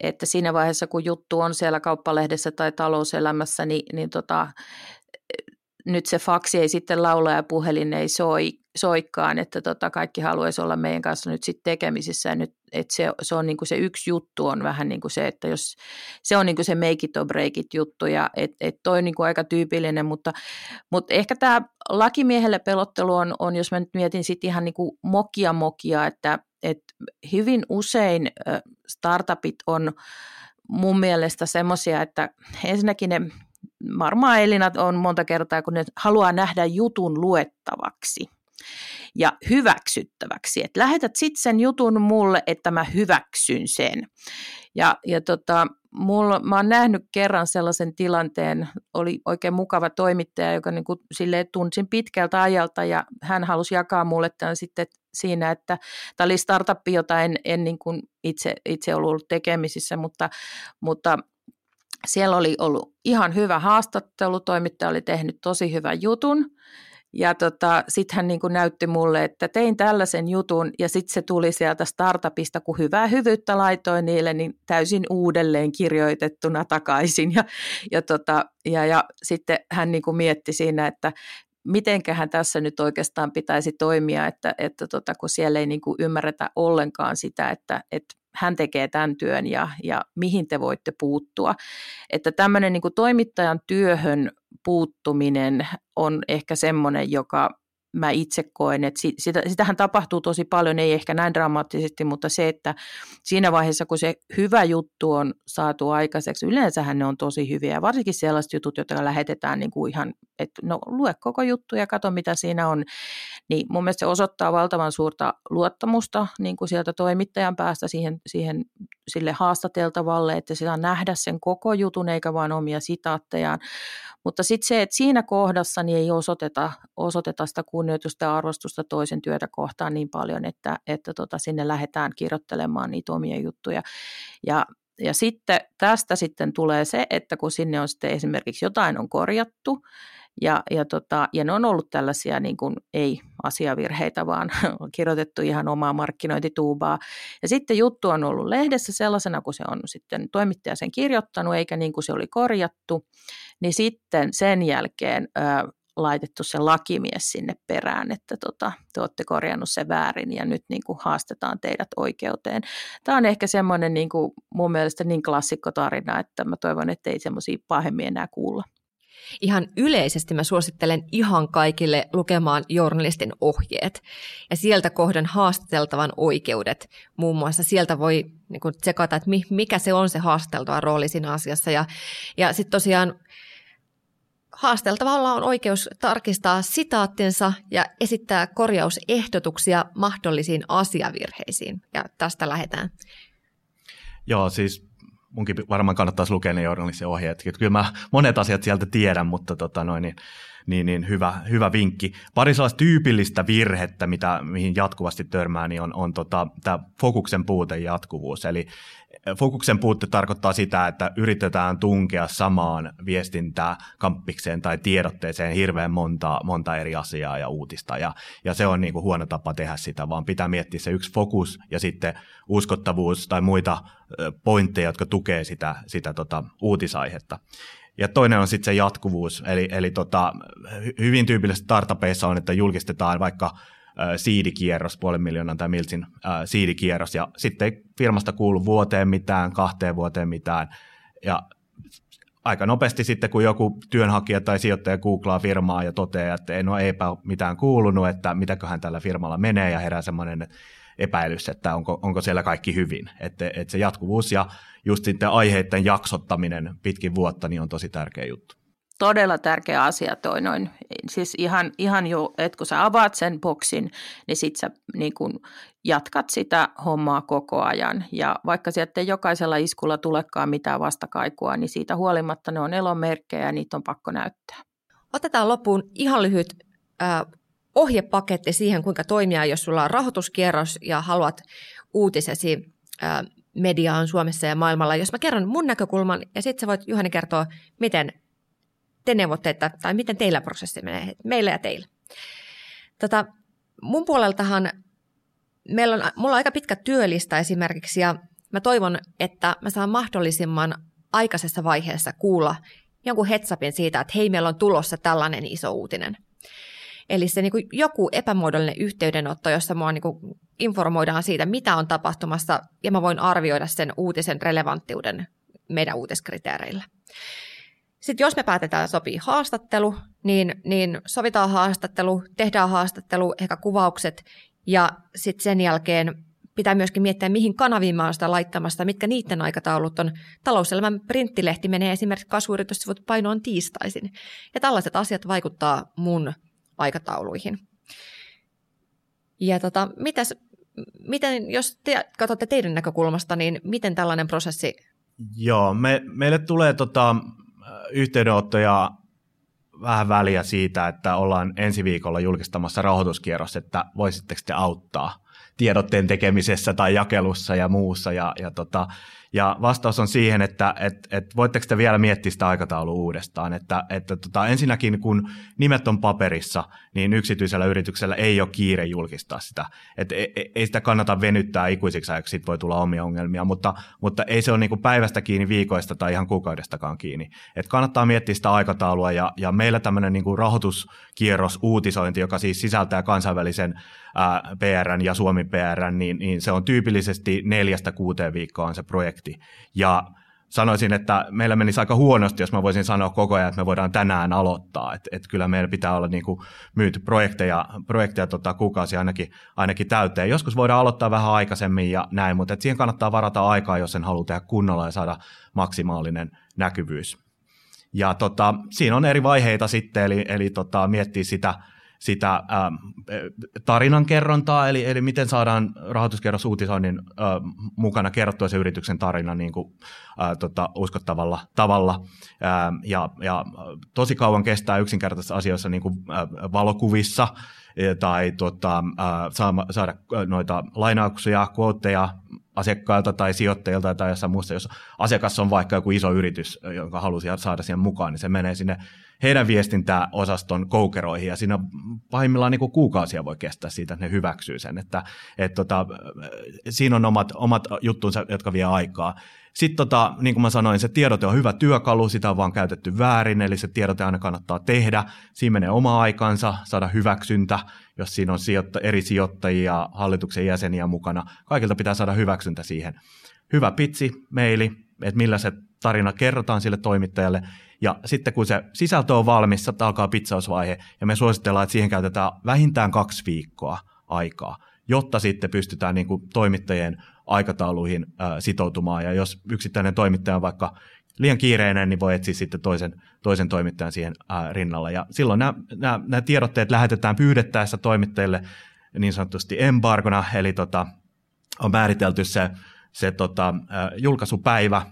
että siinä vaiheessa kun juttu on siellä kauppalehdessä tai talouselämässä, niin, niin tota, nyt se faksi ei sitten laula ja puhelin ei soi, soikkaan, että tota, kaikki haluaisi olla meidän kanssa nyt sitten tekemisissä. Ja nyt, että se, se on niin kuin se yksi juttu on vähän niin kuin se, että jos se on niin kuin se make it or break it juttu. Ja että et toi on niin kuin aika tyypillinen, mutta, mutta ehkä tämä lakimiehelle pelottelu on, on, jos mä nyt mietin sitten ihan niin kuin mokia mokia, että, että hyvin usein startupit on mun mielestä semmoisia, että ensinnäkin ne varmaan Elina on monta kertaa, kun ne haluaa nähdä jutun luettavaksi ja hyväksyttäväksi. Että lähetät sitten sen jutun mulle, että mä hyväksyn sen. Ja, ja tota, mulla, mä oon nähnyt kerran sellaisen tilanteen, oli oikein mukava toimittaja, joka niin kuin silleen tunsin pitkältä ajalta ja hän halusi jakaa mulle tämän sitten siinä, että tämä oli startup, jota en, en niin kuin itse, itse ollut tekemisissä, mutta, mutta siellä oli ollut ihan hyvä haastattelu, toimittaja oli tehnyt tosi hyvän jutun ja tota, sitten hän niin näytti mulle, että tein tällaisen jutun ja sitten se tuli sieltä startupista, kun hyvää hyvyyttä laitoin niille, niin täysin uudelleen kirjoitettuna takaisin. Ja, ja, tota, ja, ja sitten hän niin mietti siinä, että mitenköhän tässä nyt oikeastaan pitäisi toimia, että, että tota, kun siellä ei niin ymmärretä ollenkaan sitä, että, että hän tekee tämän työn ja, ja mihin te voitte puuttua. Että tämmöinen niin toimittajan työhön puuttuminen on ehkä semmoinen, joka mä itse koen, että sitä, sitähän tapahtuu tosi paljon, ei ehkä näin dramaattisesti, mutta se, että siinä vaiheessa, kun se hyvä juttu on saatu aikaiseksi, yleensähän ne on tosi hyviä, varsinkin sellaiset jutut, jotka lähetetään niin kuin ihan, että no lue koko juttu ja katso, mitä siinä on, niin mun mielestä se osoittaa valtavan suurta luottamusta niin kuin sieltä toimittajan päästä siihen, siihen sille haastateltavalle, että sitä nähdä sen koko jutun eikä vain omia sitaattejaan, mutta sitten se, että siinä kohdassa niin ei osoiteta, osoiteta sitä kunnioitusta ja arvostusta toisen työtä kohtaan niin paljon, että, että tota, sinne lähdetään kirjoittelemaan niitä omia juttuja. Ja, ja sitten tästä sitten tulee se, että kun sinne on sitten esimerkiksi jotain on korjattu, ja, ja, tota, ja ne on ollut tällaisia niin kuin, ei asiavirheitä, vaan on kirjoitettu ihan omaa markkinointituubaa. Ja sitten juttu on ollut lehdessä sellaisena, kun se on sitten toimittaja sen kirjoittanut, eikä niin kuin se oli korjattu. Niin sitten sen jälkeen ö, laitettu se lakimies sinne perään, että tota, te olette korjannut sen väärin ja nyt niin kuin haastetaan teidät oikeuteen. Tämä on ehkä semmoinen niin kuin mun mielestä niin klassikkotarina, että mä toivon, että ei semmoisia pahemmin enää kuulla. Ihan yleisesti mä suosittelen ihan kaikille lukemaan journalistin ohjeet ja sieltä kohdan haastateltavan oikeudet. Muun muassa sieltä voi niin kuin tsekata, että mikä se on se haasteltava rooli siinä asiassa. Ja, ja sitten tosiaan haasteltavalla on oikeus tarkistaa sitaattinsa ja esittää korjausehdotuksia mahdollisiin asiavirheisiin. Ja tästä lähdetään. Joo, siis munkin varmaan kannattaisi lukea ne journalistisen ohjeet. Kyllä mä monet asiat sieltä tiedän, mutta tota noin, niin, niin, niin hyvä, hyvä vinkki. Pari sellaista tyypillistä virhettä, mitä, mihin jatkuvasti törmää, niin on, on tota, tämä fokuksen puute jatkuvuus. Eli fokuksen puute tarkoittaa sitä, että yritetään tunkea samaan viestintää kampikseen tai tiedotteeseen hirveän monta, monta eri asiaa ja uutista. Ja, ja se on niin kuin huono tapa tehdä sitä, vaan pitää miettiä se yksi fokus ja sitten uskottavuus tai muita pointteja, jotka tukee sitä, sitä tota, uutisaihetta. Ja toinen on sitten se jatkuvuus, eli, eli tota, hyvin tyypillisesti startupeissa on, että julkistetaan vaikka siidikierros, puolen miljoonan tai miltsin siidikierros, ja sitten ei firmasta kuulu vuoteen mitään, kahteen vuoteen mitään, ja aika nopeasti sitten, kun joku työnhakija tai sijoittaja googlaa firmaa ja toteaa, että ei, no eipä mitään kuulunut, että mitäköhän tällä firmalla menee, ja herää semmoinen epäilys, että onko, onko siellä kaikki hyvin. Että, että se jatkuvuus ja just sitten aiheiden jaksottaminen pitkin vuotta niin on tosi tärkeä juttu todella tärkeä asia toi noin. Siis ihan, ihan jo, että kun sä avaat sen boksin, niin sit sä niin kun jatkat sitä hommaa koko ajan. Ja vaikka sieltä ei jokaisella iskulla tulekaan mitään vastakaikua, niin siitä huolimatta ne on elonmerkkejä ja niitä on pakko näyttää. Otetaan loppuun ihan lyhyt äh, ohjepaketti siihen, kuinka toimia, jos sulla on rahoituskierros ja haluat uutisesi mediaan Suomessa ja maailmalla. Jos mä kerron mun näkökulman ja sitten sä voit Juhani kertoa, miten te neuvotteet, että, tai miten teillä prosessi menee, meillä ja teillä. Tota, mun puoleltahan meillä on, mulla on aika pitkä työlista esimerkiksi, ja mä toivon, että mä saan mahdollisimman aikaisessa vaiheessa kuulla jonkun hetsapin siitä, että hei, meillä on tulossa tällainen iso uutinen. Eli se niin joku epämuodollinen yhteydenotto, jossa mua niin informoidaan siitä, mitä on tapahtumassa, ja mä voin arvioida sen uutisen relevanttiuden meidän uutiskriteereillä. Sitten jos me päätetään sopii haastattelu, niin, niin sovitaan haastattelu, tehdään haastattelu, ehkä kuvaukset ja sitten sen jälkeen pitää myöskin miettiä, mihin kanaviin mä sitä laittamassa, mitkä niiden aikataulut on. Talouselämän printtilehti menee esimerkiksi kasvuyrityssivut painoon tiistaisin. Ja tällaiset asiat vaikuttaa mun aikatauluihin. Ja tota, mitäs, miten, jos te katsotte teidän näkökulmasta, niin miten tällainen prosessi? Joo, me, meille tulee tota, yhteydenottoja vähän väliä siitä, että ollaan ensi viikolla julkistamassa rahoituskierros, että voisitteko te auttaa tiedotteen tekemisessä tai jakelussa ja muussa. Ja, ja, tota, ja vastaus on siihen, että et, et voitteko te vielä miettiä sitä aikataulua uudestaan. Että, että tota, ensinnäkin kun nimet on paperissa, niin yksityisellä yrityksellä ei ole kiire julkistaa sitä. Et ei, e, ei sitä kannata venyttää ikuisiksi ajaksi, siitä voi tulla omia ongelmia, mutta, mutta ei se ole niinku päivästä kiinni, viikoista tai ihan kuukaudestakaan kiinni. Et kannattaa miettiä sitä aikataulua ja, ja meillä tämmöinen niinku rahoituskierros, uutisointi, joka siis sisältää kansainvälisen PRn ja Suomi PRn, niin, niin se on tyypillisesti neljästä kuuteen viikkoa on se projekti. Ja sanoisin, että meillä menisi aika huonosti, jos mä voisin sanoa koko ajan, että me voidaan tänään aloittaa. Että et kyllä meillä pitää olla niin kuin myyty projekteja, projekteja tota, kuukausi ainakin, ainakin täyteen. Joskus voidaan aloittaa vähän aikaisemmin ja näin, mutta et siihen kannattaa varata aikaa, jos sen haluaa tehdä kunnolla ja saada maksimaalinen näkyvyys. Ja tota, siinä on eri vaiheita sitten, eli, eli tota, miettiä sitä, sitä ää, tarinankerrontaa, eli, eli miten saadaan rahoituskerros uutisoinnin ää, mukana kerrottua se yrityksen tarina niin kuin, ää, tota, uskottavalla tavalla. Ää, ja, ja tosi kauan kestää yksinkertaisissa asioissa niin kuin, ää, valokuvissa tai tota, ää, saada noita lainauksia, kuotteja asiakkailta tai sijoittajilta tai jossain muussa, jos asiakas on vaikka joku iso yritys, jonka halusi saada siihen mukaan, niin se menee sinne heidän viestintäosaston koukeroihin ja siinä pahimmillaan niin kuin kuukausia voi kestää siitä, että ne hyväksyy sen. Että, et tota, siinä on omat, omat juttunsa, jotka vie aikaa. sitten tota, niin kuin mä sanoin, se tiedote on hyvä työkalu, sitä on vaan käytetty väärin, eli se tiedote aina kannattaa tehdä. Siinä menee oma aikansa, saada hyväksyntä, jos siinä on sijoitta, eri sijoittajia, hallituksen jäseniä mukana. Kaikilta pitää saada hyväksyntä siihen. Hyvä pitsi, meili, että millä se tarina kerrotaan sille toimittajalle. Ja sitten kun se sisältö on valmis, alkaa pitsausvaihe, ja me suositellaan, että siihen käytetään vähintään kaksi viikkoa aikaa, jotta sitten pystytään niin kuin toimittajien aikatauluihin ää, sitoutumaan. Ja jos yksittäinen toimittaja on vaikka liian kiireinen, niin voi etsiä sitten toisen, toisen toimittajan siihen ää, rinnalla. Ja silloin nämä, nämä, nämä tiedotteet lähetetään pyydettäessä toimittajille niin sanotusti embargona, eli tota, on määritelty se, se tota, julkaisupäivä,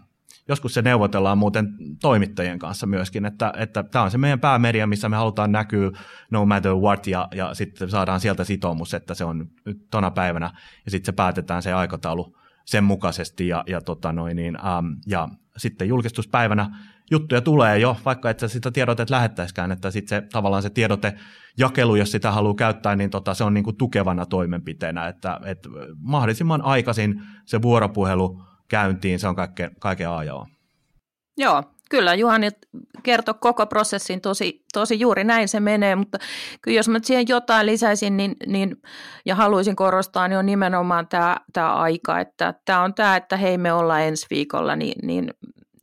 joskus se neuvotellaan muuten toimittajien kanssa myöskin, että, että tämä on se meidän päämedia, missä me halutaan näkyä no matter what, ja, ja sitten saadaan sieltä sitoumus, että se on nyt tona päivänä, ja sitten se päätetään se aikataulu sen mukaisesti, ja, ja, tota noin, niin, ähm, ja sitten julkistuspäivänä juttuja tulee jo, vaikka et sä sitä tiedotet lähettäisikään, että sitten se tavallaan se tiedote jakelu, jos sitä haluaa käyttää, niin tota, se on niin kuin tukevana toimenpiteenä, että, että mahdollisimman aikaisin se vuoropuhelu käyntiin, se on kaikke, kaiken ajoa. Joo, kyllä Juhani kertoi koko prosessin tosi, tosi juuri näin se menee, mutta kyllä jos mä siihen jotain lisäisin niin, niin, ja haluaisin korostaa, niin on nimenomaan tämä, tämä aika, että tämä on tämä, että hei me ollaan ensi viikolla, niin, niin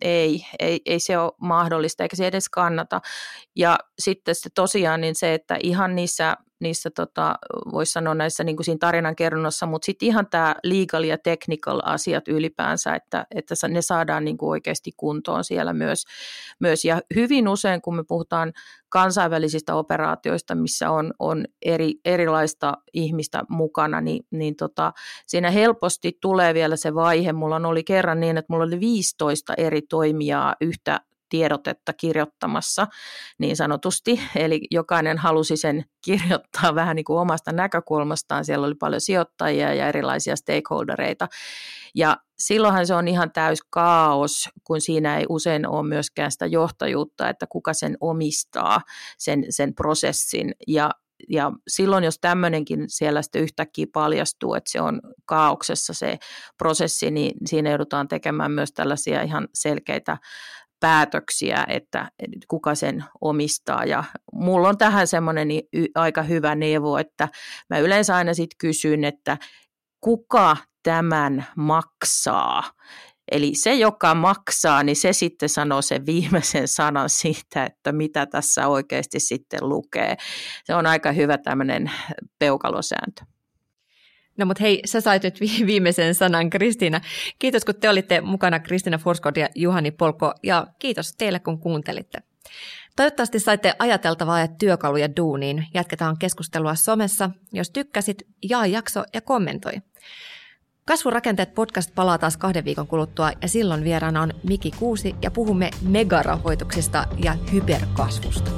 ei, ei, ei se ole mahdollista eikä se edes kannata. Ja sitten se tosiaan niin se, että ihan niissä niissä tota, voisi sanoa näissä niin kuin siinä tarinan kerronnassa, mutta sitten ihan tämä legal ja technical asiat ylipäänsä, että, että ne saadaan niin kuin oikeasti kuntoon siellä myös, myös. Ja hyvin usein, kun me puhutaan kansainvälisistä operaatioista, missä on, on eri, erilaista ihmistä mukana, niin, niin tota, siinä helposti tulee vielä se vaihe. Mulla oli kerran niin, että mulla oli 15 eri toimijaa yhtä tiedotetta kirjoittamassa niin sanotusti, eli jokainen halusi sen kirjoittaa vähän niin kuin omasta näkökulmastaan, siellä oli paljon sijoittajia ja erilaisia stakeholdereita, ja silloinhan se on ihan täys kaos, kun siinä ei usein ole myöskään sitä johtajuutta, että kuka sen omistaa, sen, sen prosessin, ja ja silloin, jos tämmöinenkin siellä sitten yhtäkkiä paljastuu, että se on kaauksessa se prosessi, niin siinä joudutaan tekemään myös tällaisia ihan selkeitä päätöksiä, että kuka sen omistaa. Ja mulla on tähän semmoinen aika hyvä neuvo, että mä yleensä aina sitten kysyn, että kuka tämän maksaa. Eli se, joka maksaa, niin se sitten sanoo sen viimeisen sanan siitä, että mitä tässä oikeasti sitten lukee. Se on aika hyvä tämmöinen peukalosääntö. No mutta hei, sä sait nyt viimeisen sanan, Kristiina. Kiitos, kun te olitte mukana, Kristiina Forskod ja Juhani Polko, ja kiitos teille, kun kuuntelitte. Toivottavasti saitte ajateltavaa ja työkaluja duuniin. Jatketaan keskustelua somessa. Jos tykkäsit, jaa jakso ja kommentoi. Kasvurakenteet podcast palaa taas kahden viikon kuluttua ja silloin vieraana on Miki Kuusi ja puhumme megarahoituksesta ja hyperkasvusta.